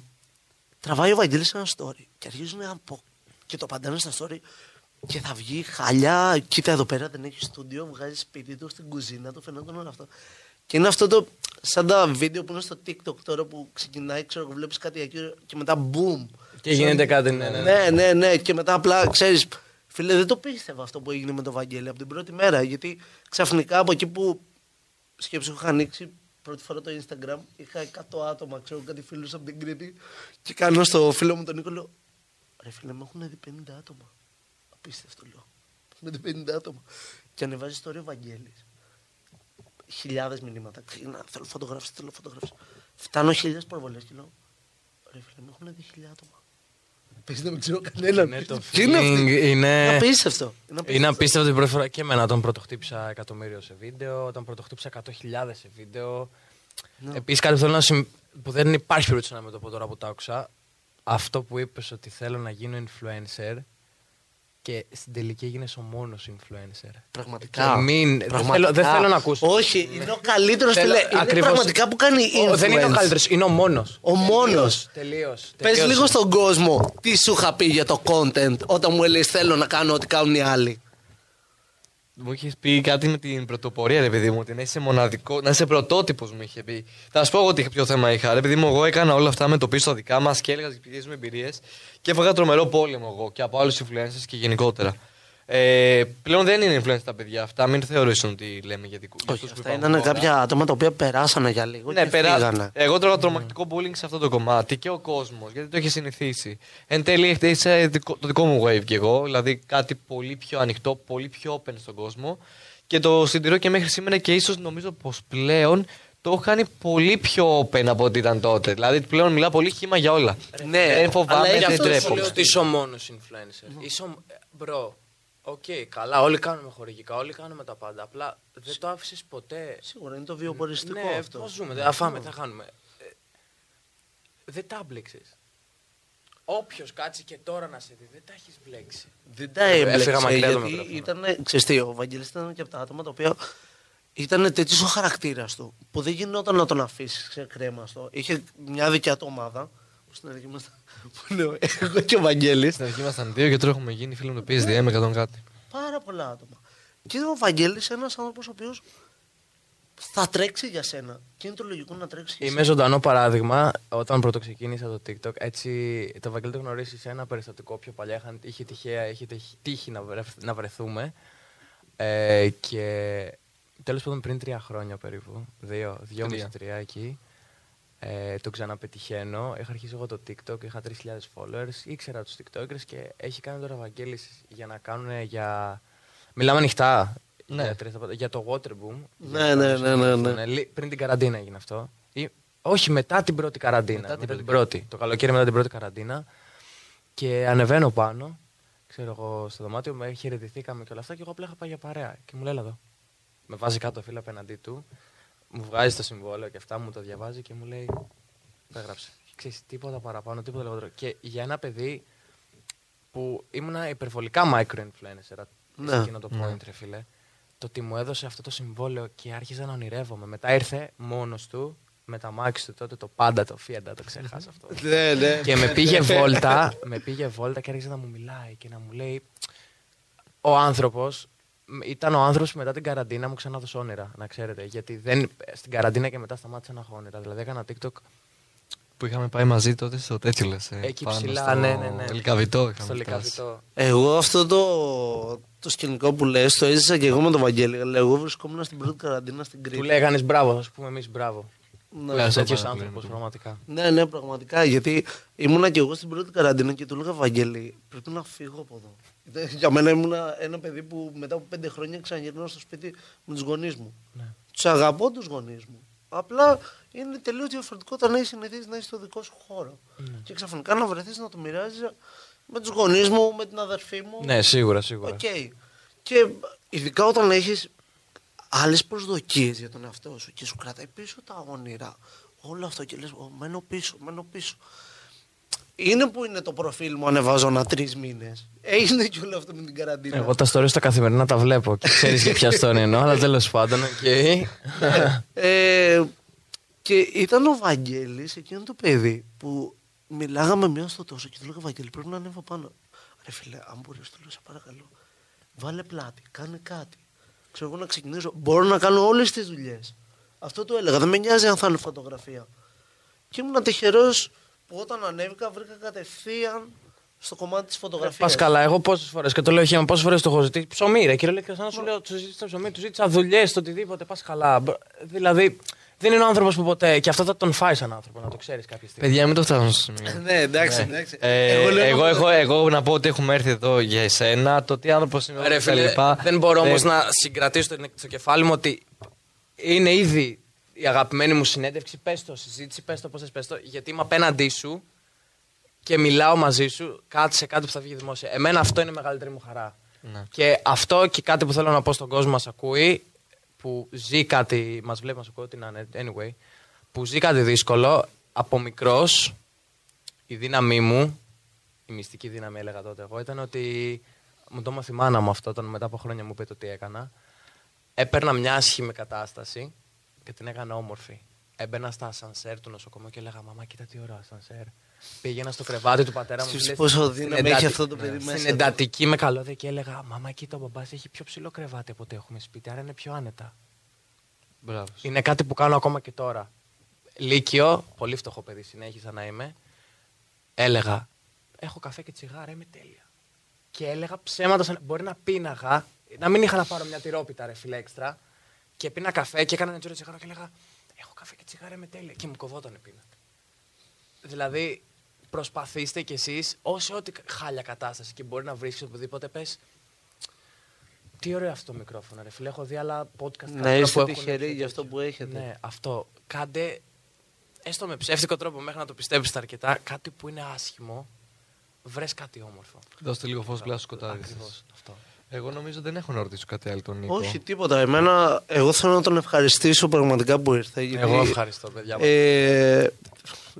τραβάει ο Βαγγέλης ένα story και αρχίζουν να πω και το παντάνε στα story και θα βγει χαλιά. Κοίτα εδώ πέρα δεν έχει στούντιο, βγάζει σπίτι του στην κουζίνα του, φαινόταν όλο αυτό. Και είναι αυτό το, σαν τα βίντεο που είναι στο TikTok τώρα που ξεκινάει, ξέρω, βλέπεις κάτι εκεί και μετά boom. Και γίνεται κάτι, ναι, ναι. ναι. Ναι, ναι, ναι. Και μετά απλά ξέρεις, φίλε, δεν το πίστευα αυτό που έγινε με τον Βαγγέλη από την πρώτη μέρα. Γιατί ξαφνικά από εκεί που σκέψου είχα ανοίξει πρώτη φορά το Instagram, είχα 100 άτομα, ξέρω κάτι φίλους από την Κρήτη. Και κάνω στο φίλο μου τον Νίκο, λέω, Ρε φίλε, με έχουν δει 50 άτομα. Απίστευτο λέω. Με δει 50 άτομα. Και ανεβάζει τώρα ο Βαγγέλης. Χιλιάδες μηνύματα. Ξεκινά, θέλω φωτογράφηση, θέλω φωτογράφηση. Φτάνω χιλιάδες προβολέ και λέω, Ρε φίλε, με έχουν δει χιλιάδε άτομα. Παίζει να μην ξέρω κανέναν. Είναι το Τι είναι αυτή; feeling, είναι- Είναι απίστευτο. Είναι απίστευτο την πρώτη φορά και εμένα όταν πρωτοχτύπησα εκατομμύριο σε βίντεο, όταν πρωτοχτύπησα 100.000 σε βίντεο. Ναι. Επίσης κάτι που θέλω να συμ... που δεν υπάρχει περίπτωση να με το πω τώρα που το άκουσα. Αυτό που είπες ότι θέλω να γίνω influencer και στην τελική έγινες ο μόνος influencer. Πραγματικά. Και μην- δεν Πραγματικά. θέλω- δεν θέλω να ακούσω. Όχι, είναι ο καλύτερος Θέλω- φίλε. Είναι ακριβώς. πραγματικά που κάνει Ο- δεν είναι ο influence. καλύτερος, είναι ο μόνος. Ο μόνος. Τελείως. Πες λίγο στον κόσμο τι σου είχα πει για το content όταν μου έλεγες θέλω να κάνω ό,τι κάνουν οι άλλοι. Μου είχες πει κάτι με την πρωτοπορία, ρε παιδί μου, ότι να είσαι μοναδικό, να είσαι πρωτότυπος, μου είχε πει. Θα σου πω εγώ τι ποιο θέμα είχα. Ρε παιδί μου, εγώ έκανα όλα αυτά με το πίσω δικά μας και έλεγα τις δικές μου εμπειρίες και έφαγα τρομερό πόλεμο εγώ και από άλλους influencers και γενικότερα. Ε, πλέον δεν είναι influencers τα παιδιά αυτά, μην θεωρήσουν ότι λέμε για δικούς. για Όχι, αυτούς που αυτά υπάρχουν ήταν τώρα. κάποια άτομα τα οποία περάσανε για λίγο Ναι, και πέρα. φύγανε. Εγώ τρώγα τρομακτικό bullying σε αυτό το κομμάτι και ο κόσμος, γιατί το έχει συνηθίσει. Εν τέλει, έχτισα δικό- το δικό μου wave κι εγώ, δηλαδή κάτι πολύ πιο ανοιχτό, πολύ πιο open στον κόσμο. Και το συντηρώ και μέχρι σήμερα και ίσως νομίζω πως πλέον το έχω κάνει πολύ πιο open από ό,τι ήταν τότε. Δηλαδή πλέον μιλάω πολύ χύμα για όλα. Ναι, δεν φοβάμαι, αλλά δεν γι' αυτό ντρέπομαι. λέω ότι είσαι ο μόνος influencer. Είσαι ο... Bro, OK, καλά, όλοι κάνουμε χορηγικά, όλοι κάνουμε τα πάντα. Απλά δεν το άφησες ποτέ. Σίγουρα είναι το βιοποριστικό ναι, αυτό. Πώς θα ζούμε, θα φάμε, θα κάνουμε. Ε, δεν τα μπλέξες. Όποιος κάτσει και τώρα να σε δει, δεν τα έχεις μπλέξει. Δεν τα Έφυγα έμπλεξε μακριά το γιατί μικρόφωνο. ήταν, ξέρεις τι, ο Βαγγέλης ήταν και από τα άτομα τα οποία ήταν τέτοιος ο χαρακτήρας του που δεν γινόταν να τον αφήσεις ξεκρέμαστο. Είχε μια δικιά του ομάδα που στην αρχή ήμασταν που λέω εγώ και ο Βαγγέλης Στην αρχή ήμασταν δύο και τώρα έχουμε γίνει φίλοι με το PSDM 100 κάτι. πάρα πολλά άτομα. Και ο Βαγγέλης ένας άνθρωπος ο οποίος θα τρέξει για σένα και είναι το λογικό να τρέξει για Είμαι σένα. ζωντανό παράδειγμα. Όταν πρώτο ξεκίνησα το TikTok, έτσι το Βαγγέλη το γνωρίσει σε ένα περιστατικό πιο παλιά. Είχαν, είχε τυχαία, είχε τυχ- τύχει να, βρεθ- να βρεθούμε. Ε, και τέλος πάντων πριν τρία χρόνια περίπου, δύο, δύο Τρία. μισή τρία εκεί, ε, το ξαναπετυχαίνω. Είχα αρχίσει εγώ το TikTok, είχα 3.000 followers, ήξερα τους TikTokers και έχει κάνει τώρα Βαγγέλης για να κάνουν για... Μιλάμε ανοιχτά. Ναι. Για, τρεις από- για το Waterboom. Ναι, ναι, ναι, ναι, ναι. Ναι, λι- Πριν την καραντίνα έγινε αυτό. Ή, όχι, μετά την πρώτη καραντίνα. Μετά Μετά, την την, πρώτη. πρώτη. Το καλοκαίρι μετά την πρώτη καραντίνα. Και ανεβαίνω πάνω, ξέρω εγώ, στο δωμάτιο, με χαιρετηθήκαμε και όλα αυτά. Και εγώ απλά είχα πάει για παρέα. Και μου λέει, «Έλα εδώ. Με βάζει κάτω φίλος απέναντί του, μου βγάζει το συμβόλαιο και αυτά, μου το διαβάζει και μου λέει, έγραψε. Ξέρεις, τίποτα παραπάνω, τίποτα λιγότερο. Και για ένα παιδί που ήμουνα υπερβολικά micro-influencer Ναι. σε εκείνο το point, ρε φίλε. Το ότι μου έδωσε αυτό το συμβόλαιο και άρχιζα να ονειρεύομαι. Μετά ήρθε μόνος του με τα μάξι του τότε το πάντα το Fiat, το ξέχασα αυτό. Ναι, ναι. και με πήγε βόλτα, με πήγε βόλτα και άρχισε να μου μιλάει και να μου λέει ο άνθρωπος ήταν ο άνθρωπος που μετά την καραντίνα μου ξανά έδωσε όνειρα, να ξέρετε. Γιατί δεν, στην καραντίνα και μετά σταμάτησα να έχω όνειρα. Δηλαδή έκανα TikTok Που είχαμε πάει μαζί τότε στο τέτοιο λες, ε, εκεί πάνω ψηλά, στο ναι, ναι, ναι. Λικαβιτό είχαμε Στο φτάσει. Λικαβιτό. Εγώ αυτό το, το σκηνικό που λες το έζησα και εγώ με τον Βαγγέλη. Αλλά εγώ βρισκόμουν στην πρώτη καραντίνα στην Κρήτη. Του λέγανε μπράβο, θα σου πούμε εμείς μπράβο. Ναι. Λέω, σε Τέτοιο πάρα άνθρωπος, πολύ. πραγματικά. Ναι, ναι, πραγματικά. Γιατί ήμουνα και εγώ στην πρώτη καραντίνα και του έλεγα Βαγγέλη, πρέπει να φύγω από εδώ. Γιατί Για μένα ήμουνα ένα παιδί που μετά από πέντε χρόνια ξαναγυρνάω στο σπίτι με τους γονείς μου. Ναι. Τους αγαπώ τους γονείς μου. Απλά είναι τελείως διαφορετικό όταν έχεις συνηθίσει να είσαι στο δικό σου χώρο. Ναι. Και ξαφνικά να βρεθείς να το μοιράζεις με τους γονείς μου, με την αδερφή μου. Ναι, σίγουρα, σίγουρα. Οκ. Και ειδικά όταν έχεις άλλες προσδοκίες για τον εαυτό σου και σου κρατάει πίσω τα όνειρα, όλο αυτό και λες: Μένω πίσω, μένω πίσω. Είναι που είναι το προφίλ μου ανεβάζω ανά τρεις μήνες. Έγινε και όλο αυτό με την καραντίνα. Εγώ τα stories τα καθημερινά τα βλέπω και ξέρεις για ποια story εννοώ, αλλά τέλος πάντων, οκ. ε, και ήταν ο Βαγγέλης εκείνο το παιδί που μιλάγαμε μία στο τόσο και του λέγα Βαγγέλη πρέπει να ανέβω πάνω. Ρε φίλε, αν μπορείς του λέω σε παρακαλώ, βάλε πλάτη, κάνε κάτι. Ξέρω εγώ να ξεκινήσω, μπορώ να κάνω όλες τις δουλειές. Αυτό του έλεγα, δεν με νοιάζει αν θα είναι φωτογραφία. Και ήμουν τυχερός που όταν ανέβηκα βρήκα κατευθείαν στο κομμάτι της φωτογραφίας. Πας καλά, εγώ πόσες φορές και το λέω χαίρομαι, πόσες φορές το έχω ζητήσει. Ψωμί, ρε κύριε Λέκη, σαν να σου λέω, του ζήτησα ψωμί, του ζήτησα δουλειές, το οτιδήποτε, πας καλά. Μπ- Δηλαδή, δεν είναι ο άνθρωπος που ποτέ. Και αυτό θα τον φάει σαν άνθρωπο, να το ξέρεις κάποια στιγμή. Παιδιά, μην το φτάσουμε στο σημείο. ναι, εντάξει, εντάξει. Ε, εγώ, λέω- εγώ, έχω, εγώ να πω ότι έχουμε έρθει εδώ για εσένα, το τι άνθρωπος είναι Ρε και τα φίλε, λοιπά. δεν μπορώ όμως Δεν- να συγκρατήσω το, στο κεφάλι μου ότι είναι ήδη η αγαπημένη μου συνέντευξη. Πες το, συζήτηση, πες το, πώς θες, πες το, γιατί είμαι απέναντί σου και μιλάω μαζί σου κάτι σε κάτι που θα βγει δημόσια. Εμένα αυτό είναι η μεγαλύτερη μου χαρά. Ναι. Και αυτό και κάτι που θέλω να πω στον κόσμο μας ακούει, που ζει κάτι, μας βλέπει, μας ακούει, ό,τι να είναι, anyway, που ζει κάτι δύσκολο, από μικρός, η δύναμή μου, η μυστική δύναμη έλεγα τότε εγώ, ήταν ότι μου το έμαθε η μάνα μου αυτό, όταν μετά από χρόνια μου είπε το τι έκανα. Έπαιρνα μια άσχημη κατάσταση και την έκανα όμορφη. Έμπαινα στα ασανσέρ του νοσοκομείου και έλεγα Μαμά, κοίτα τι ωραίο ασανσέρ. Πήγαινα στο κρεβάτι του πατέρα μου. Σκέψου φίλε, πόσο στην δύναμη έχει αυτό το παιδί ναι, μέσα Στην του. εντατική με καλώδια και έλεγα Μαμά, κοίτα ο μπαμπάς έχει πιο ψηλό κρεβάτι από ό,τι έχουμε σπίτι, άρα είναι πιο άνετα. Μπράβος. σου. Είναι κάτι που κάνω ακόμα και τώρα. Λύκειο, πολύ φτωχό παιδί συνέχισα να είμαι. Έλεγα, έχω καφέ και τσιγάρα, είμαι τέλεια. Και έλεγα ψέματα, σαν... μπορεί να πίναγα, να μην είχα να πάρω μια τυρόπιτα ρε φίλε έξτρα. Και πίνα καφέ και έκανα ένα τζούρο τσιγάρο και έλεγα, έχω καφέ και τσιγάρα, είμαι τέλεια. Και μου κοβόταν πίνα. Δηλαδή, προσπαθήστε κι εσείς, όσο ό,τι χάλια κατάσταση και μπορεί να βρίσκεις οπουδήποτε, πες, τι ωραίο αυτό το μικρόφωνο, ρε φίλε. Έχω δει άλλα podcast Να καλύτερα είστε που έχουν τυχεροί πιο για αυτό τέτοιο. που έχετε. Ναι, αυτό. Κάντε, έστω με ψεύτικο τρόπο μέχρι να το πιστέψετε αρκετά, κάτι που είναι άσχημο, βρες κάτι όμορφο. Δώστε λίγο φως πλάσου σκοτάδι. Ακριβώς, αυτό. Εγώ νομίζω δεν έχω να ρωτήσω κάτι άλλο τον Νίκο. Όχι, τίποτα. Εμένα, εγώ θέλω να τον ευχαριστήσω πραγματικά που ήρθε. Γιατί, Εγώ ευχαριστώ, παιδιά. μου. Ε,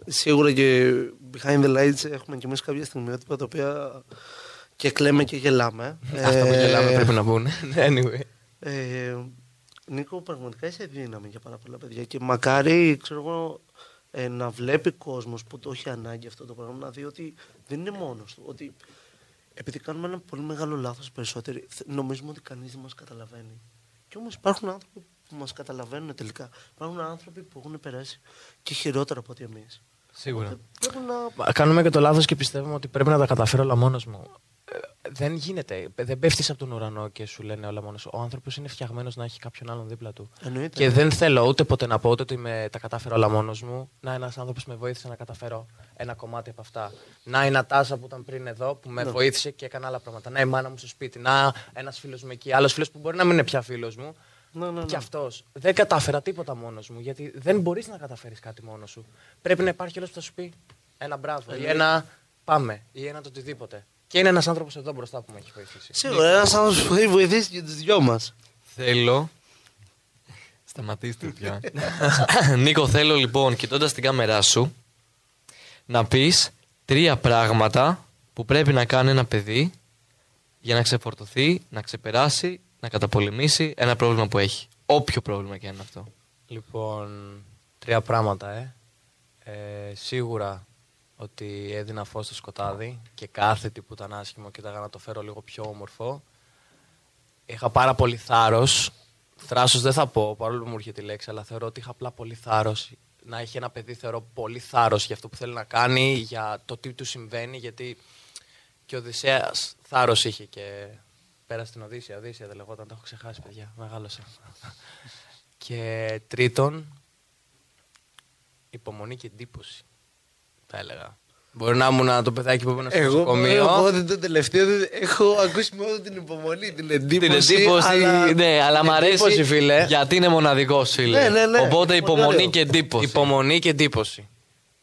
σίγουρα και behind the lights έχουμε κι εμεί κάποια στιγμιότυπα τα οποία και κλαίμε και γελάμε. Αυτά που Ε, γελάμε πρέπει να μπουν. anyway. Ε, Νίκο, πραγματικά είσαι δύναμη για πάρα πολλά παιδιά και μακάρι ξέρω εγώ, ε, να βλέπει κόσμος που το έχει ανάγκη αυτό το πράγμα να δει ότι δεν είναι μόνος του. Ότι επειδή κάνουμε ένα πολύ μεγάλο λάθος περισσότεροι, θ- νομίζουμε ότι κανείς δεν μας καταλαβαίνει. Και όμως υπάρχουν άνθρωποι που μας καταλαβαίνουν τελικά. Υπάρχουν άνθρωποι που έχουν περάσει και χειρότερα από ότι εμείς. Σίγουρα. Πρέπει να. Μα Κάνουμε και το λάθος και πιστεύουμε ότι πρέπει να τα καταφέρω όλα μόνος μου. Ε, δεν γίνεται. Δεν πέφτεις από τον ουρανό και σου λένε όλα μόνος. Ο άνθρωπος είναι φτιαγμένος να έχει κάποιον άλλον δίπλα του. Εννοείται. Και δεν θέλω ούτε ποτέ να πω ούτε ότι με, τα κατάφερα όλα μόνος μου. Να, ένας άνθρωπος με βοήθησε να καταφέρω ένα κομμάτι από αυτά. Να, η Νατάσα που ήταν πριν εδώ που με βοήθησε και έκανα άλλα πράγματα. Να, η μάνα μου στο σπίτι. Να, ένας φίλος μου εκεί. Άλλος φίλος που μπορεί να μην είναι πια φίλος μου. Ναι, ναι, ναι. Και αυτός. Δεν κατάφερα τίποτα μόνος μου. Γιατί δεν μπορείς να καταφέρεις κάτι μόνος σου. Πρέπει να υπάρχει όλος που θα σου πει ένα μπράβο ή ένα πάμε ή ένα το οτιδήποτε. Και είναι ένας άνθρωπος εδώ μπροστά που με έχει βοηθήσει. Σίγουρα ένας άνθρωπος που έχει βοηθήσει και τους δυο μας. Θέλω. Σταματήστε πια. Νίκο, θέλω λοιπόν, κοιτώντας την κάμερά σου, να πεις τρία πράγματα που πρέπει να κάνει ένα παιδί για να ξεφορτωθεί, να ξεπεράσει, να καταπολεμήσει ένα πρόβλημα που έχει. Όποιο πρόβλημα και αν είναι αυτό. Λοιπόν, τρία πράγματα, ε. ε σίγουρα ότι έδινα φως στο σκοτάδι και κάθε τι που ήταν άσχημο και να το φέρω λίγο πιο όμορφο. Είχα πάρα πολύ θάρρος. Θράσος δεν θα πω, παρόλο που μου έρχεται η λέξη, αλλά θεωρώ ότι είχα απλά πολύ θάρρος. Να έχει ένα παιδί θεωρώ πολύ θάρρος για αυτό που θέλει να κάνει, για το τι του συμβαίνει, γιατί και ο Οδυσσέας θάρρος είχε και πέρασε την Οδύσσια. Οδύσσια δεν λεγόταν, τα έχω ξεχάσει παιδιά, μεγάλωσα. και τρίτον, υπομονή και εντύπωση θα έλεγα. Μπορεί να ήμουν το παιδάκι που ήμουν στο Εγώ, νοσοκομείο. εγώ δεν το τελευταίο δεν- έχω ακούσει μόνο την υπομονή, την εντύπωση. Την εντύπωση, αλλά... ναι, αλλά μ' αρέσει εντύπωση, φίλε. γιατί είναι μοναδικό, φίλε. Ναι, ναι, ναι. Οπότε Πολύ υπομονή ωραίο. και εντύπωση. Υπομονή και εντύπωση.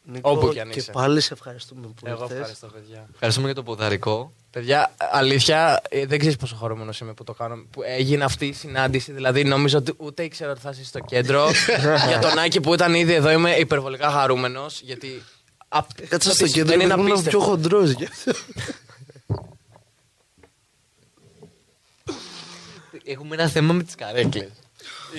Νίκο, Όπου κι αν και είσαι. πάλι σε ευχαριστούμε που Εγώ ήρθες. ευχαριστώ, παιδιά. Ευχαριστούμε για το ποδαρικό. Παιδιά, αλήθεια, ε, δεν ξέρεις πόσο χαρούμενο είμαι που το κάνω. Που έγινε αυτή η συνάντηση. Δηλαδή, νομίζω ότι ούτε ήξερα ότι θα είσαι στο κέντρο. για τον Άκη που ήταν ήδη εδώ, είμαι υπερβολικά χαρούμενος. Γιατί. Απ- Κάτσε ό,τι στο κέντρο συμβαίνει και είναι ήμουν απίστευτο. πιο χοντρός. γι' αυτό. Έχουμε ένα θέμα με τις καρέκλες.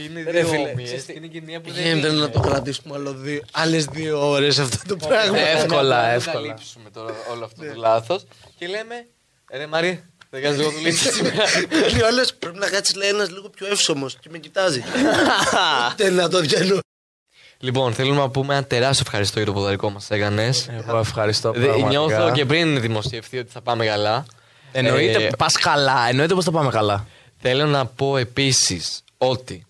Είναι Ρε δύο φίλε, όμοιες ξέρεις τι- και είναι και μία που δεν Γίνεται είναι. να το κρατήσουμε άλλο δύο, άλλες δύο ώρες αυτό το πράγμα. Ε, εύκολα, Να εύκολα. καλύψουμε τώρα όλο αυτό το λάθος. Και λέμε, ρε Μαρή, δεν κάνεις λίγο δουλίτσα σήμερα. Και ο άλλος πρέπει να κάτσεις λέει ένας λίγο πιο εύσωμος και με κοιτάζει. Ούτε να το διανώ. Λοιπόν, θέλουμε να πούμε ένα τεράστιο ευχαριστώ για το ποδαρικό μας έκανες. Εγώ ευχαριστώ. πραγματικά. Νιώθω και πριν δημοσιευθεί ότι θα πάμε καλά. Εννοείται, Ε, πας καλά. Εννοείται πως θα πάμε καλά. Θέλω να πω επίσης ότι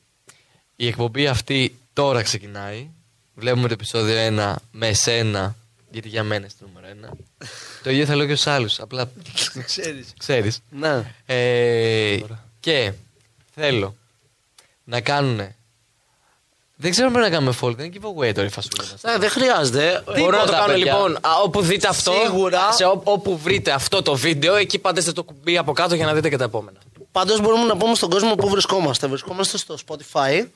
η εκπομπή αυτή τώρα ξεκινάει. Βλέπουμε το επεισόδιο 1 με εσένα, γιατί για μένα είσαι το νούμερο 1. το ίδιο θα λέω και στους άλλους. Απλά Ξέρεις. ξέρεις. Να. Ε, και θέλω να κάνουν. Δεν ξέρω αν πρέπει να κάνουμε follow, δεν είναι giveaway τώρα η φασούλα μας. Ε, Δεν χρειάζεται. Μπορώ να το κάνω παιδιά. λοιπόν. Α, όπου δείτε αυτό, Σίγουρα. σε ό- όπου βρείτε αυτό το βίντεο, εκεί πάντεστε το κουμπί από κάτω για να δείτε και τα επόμενα. Πάντως μπορούμε να πούμε στον κόσμο που βρισκόμαστε. Βρισκόμαστε στο Spotify,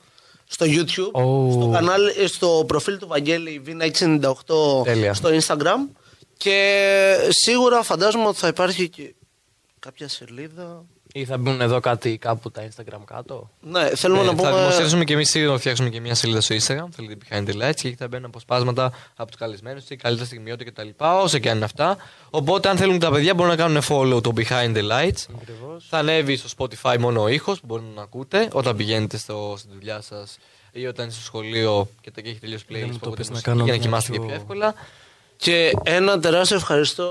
στο YouTube, Oh. στο, κανάλι, ε, στο προφίλ του Βαγγέλη Vina698 Τέλεια. στο Instagram και σίγουρα φαντάζομαι ότι θα υπάρχει και κάποια σελίδα. Ή θα μπουν εδώ κάτι κάπου τα Instagram κάτω; Ναι, θέλουμε Ε, να θα πούμε... δημοσιεύσουμε και εμείς σίγουρα να φτιάξουμε και μια σελίδα στο Instagram. Θέλετε behind the lights και εκεί θα μπαίνουν αποσπάσματα από τους καλεσμένους ή καλύτερα στιγμιότητα κτλ. Όσο και αν είναι αυτά. Οπότε, αν θέλουν τα παιδιά, μπορούν να κάνουν follow το behind the lights. Θα ανέβει στο Spotify μόνο ο ήχος που μπορείτε να ακούτε όταν πηγαίνετε στο, στη δουλειά σας ή όταν είστε στο σχολείο και τα και έχει τελειώσει playlist. μου το που ακούτε πες να μουσική κάνω για να μια κοιμάστε και πιο- πιο εύκολα. Και ένα τεράστιο ευχαριστώ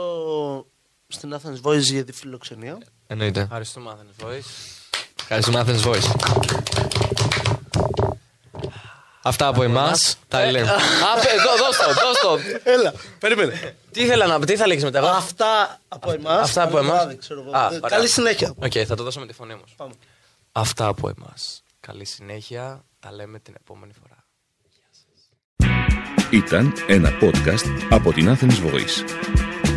στην Athens Voice για τη φιλοξενία. Εννοείται. Ευχαριστούμε, Athens Voice. Ευχαριστούμε, Athens Voice. Αυτά από εμάς. Τα λέμε. Α, παι- δώ- δώσ' το, δώσ' το. Έλα, περίμενε. Τι ήθελα να τι θα λέγεις μετά εγώ; Αυτά από εμάς. αυτά από Καλό εμάς. βράδυ, ξέρω εγώ. Α, Ε, ωραία. Καλή συνέχεια. Οκ, θα το δώσω με τη φωνή μου. Πάμε. Αυτά από εμάς. Καλή συνέχεια. Τα λέμε την επόμενη φορά. Ήταν ένα podcast από την Athens Voice.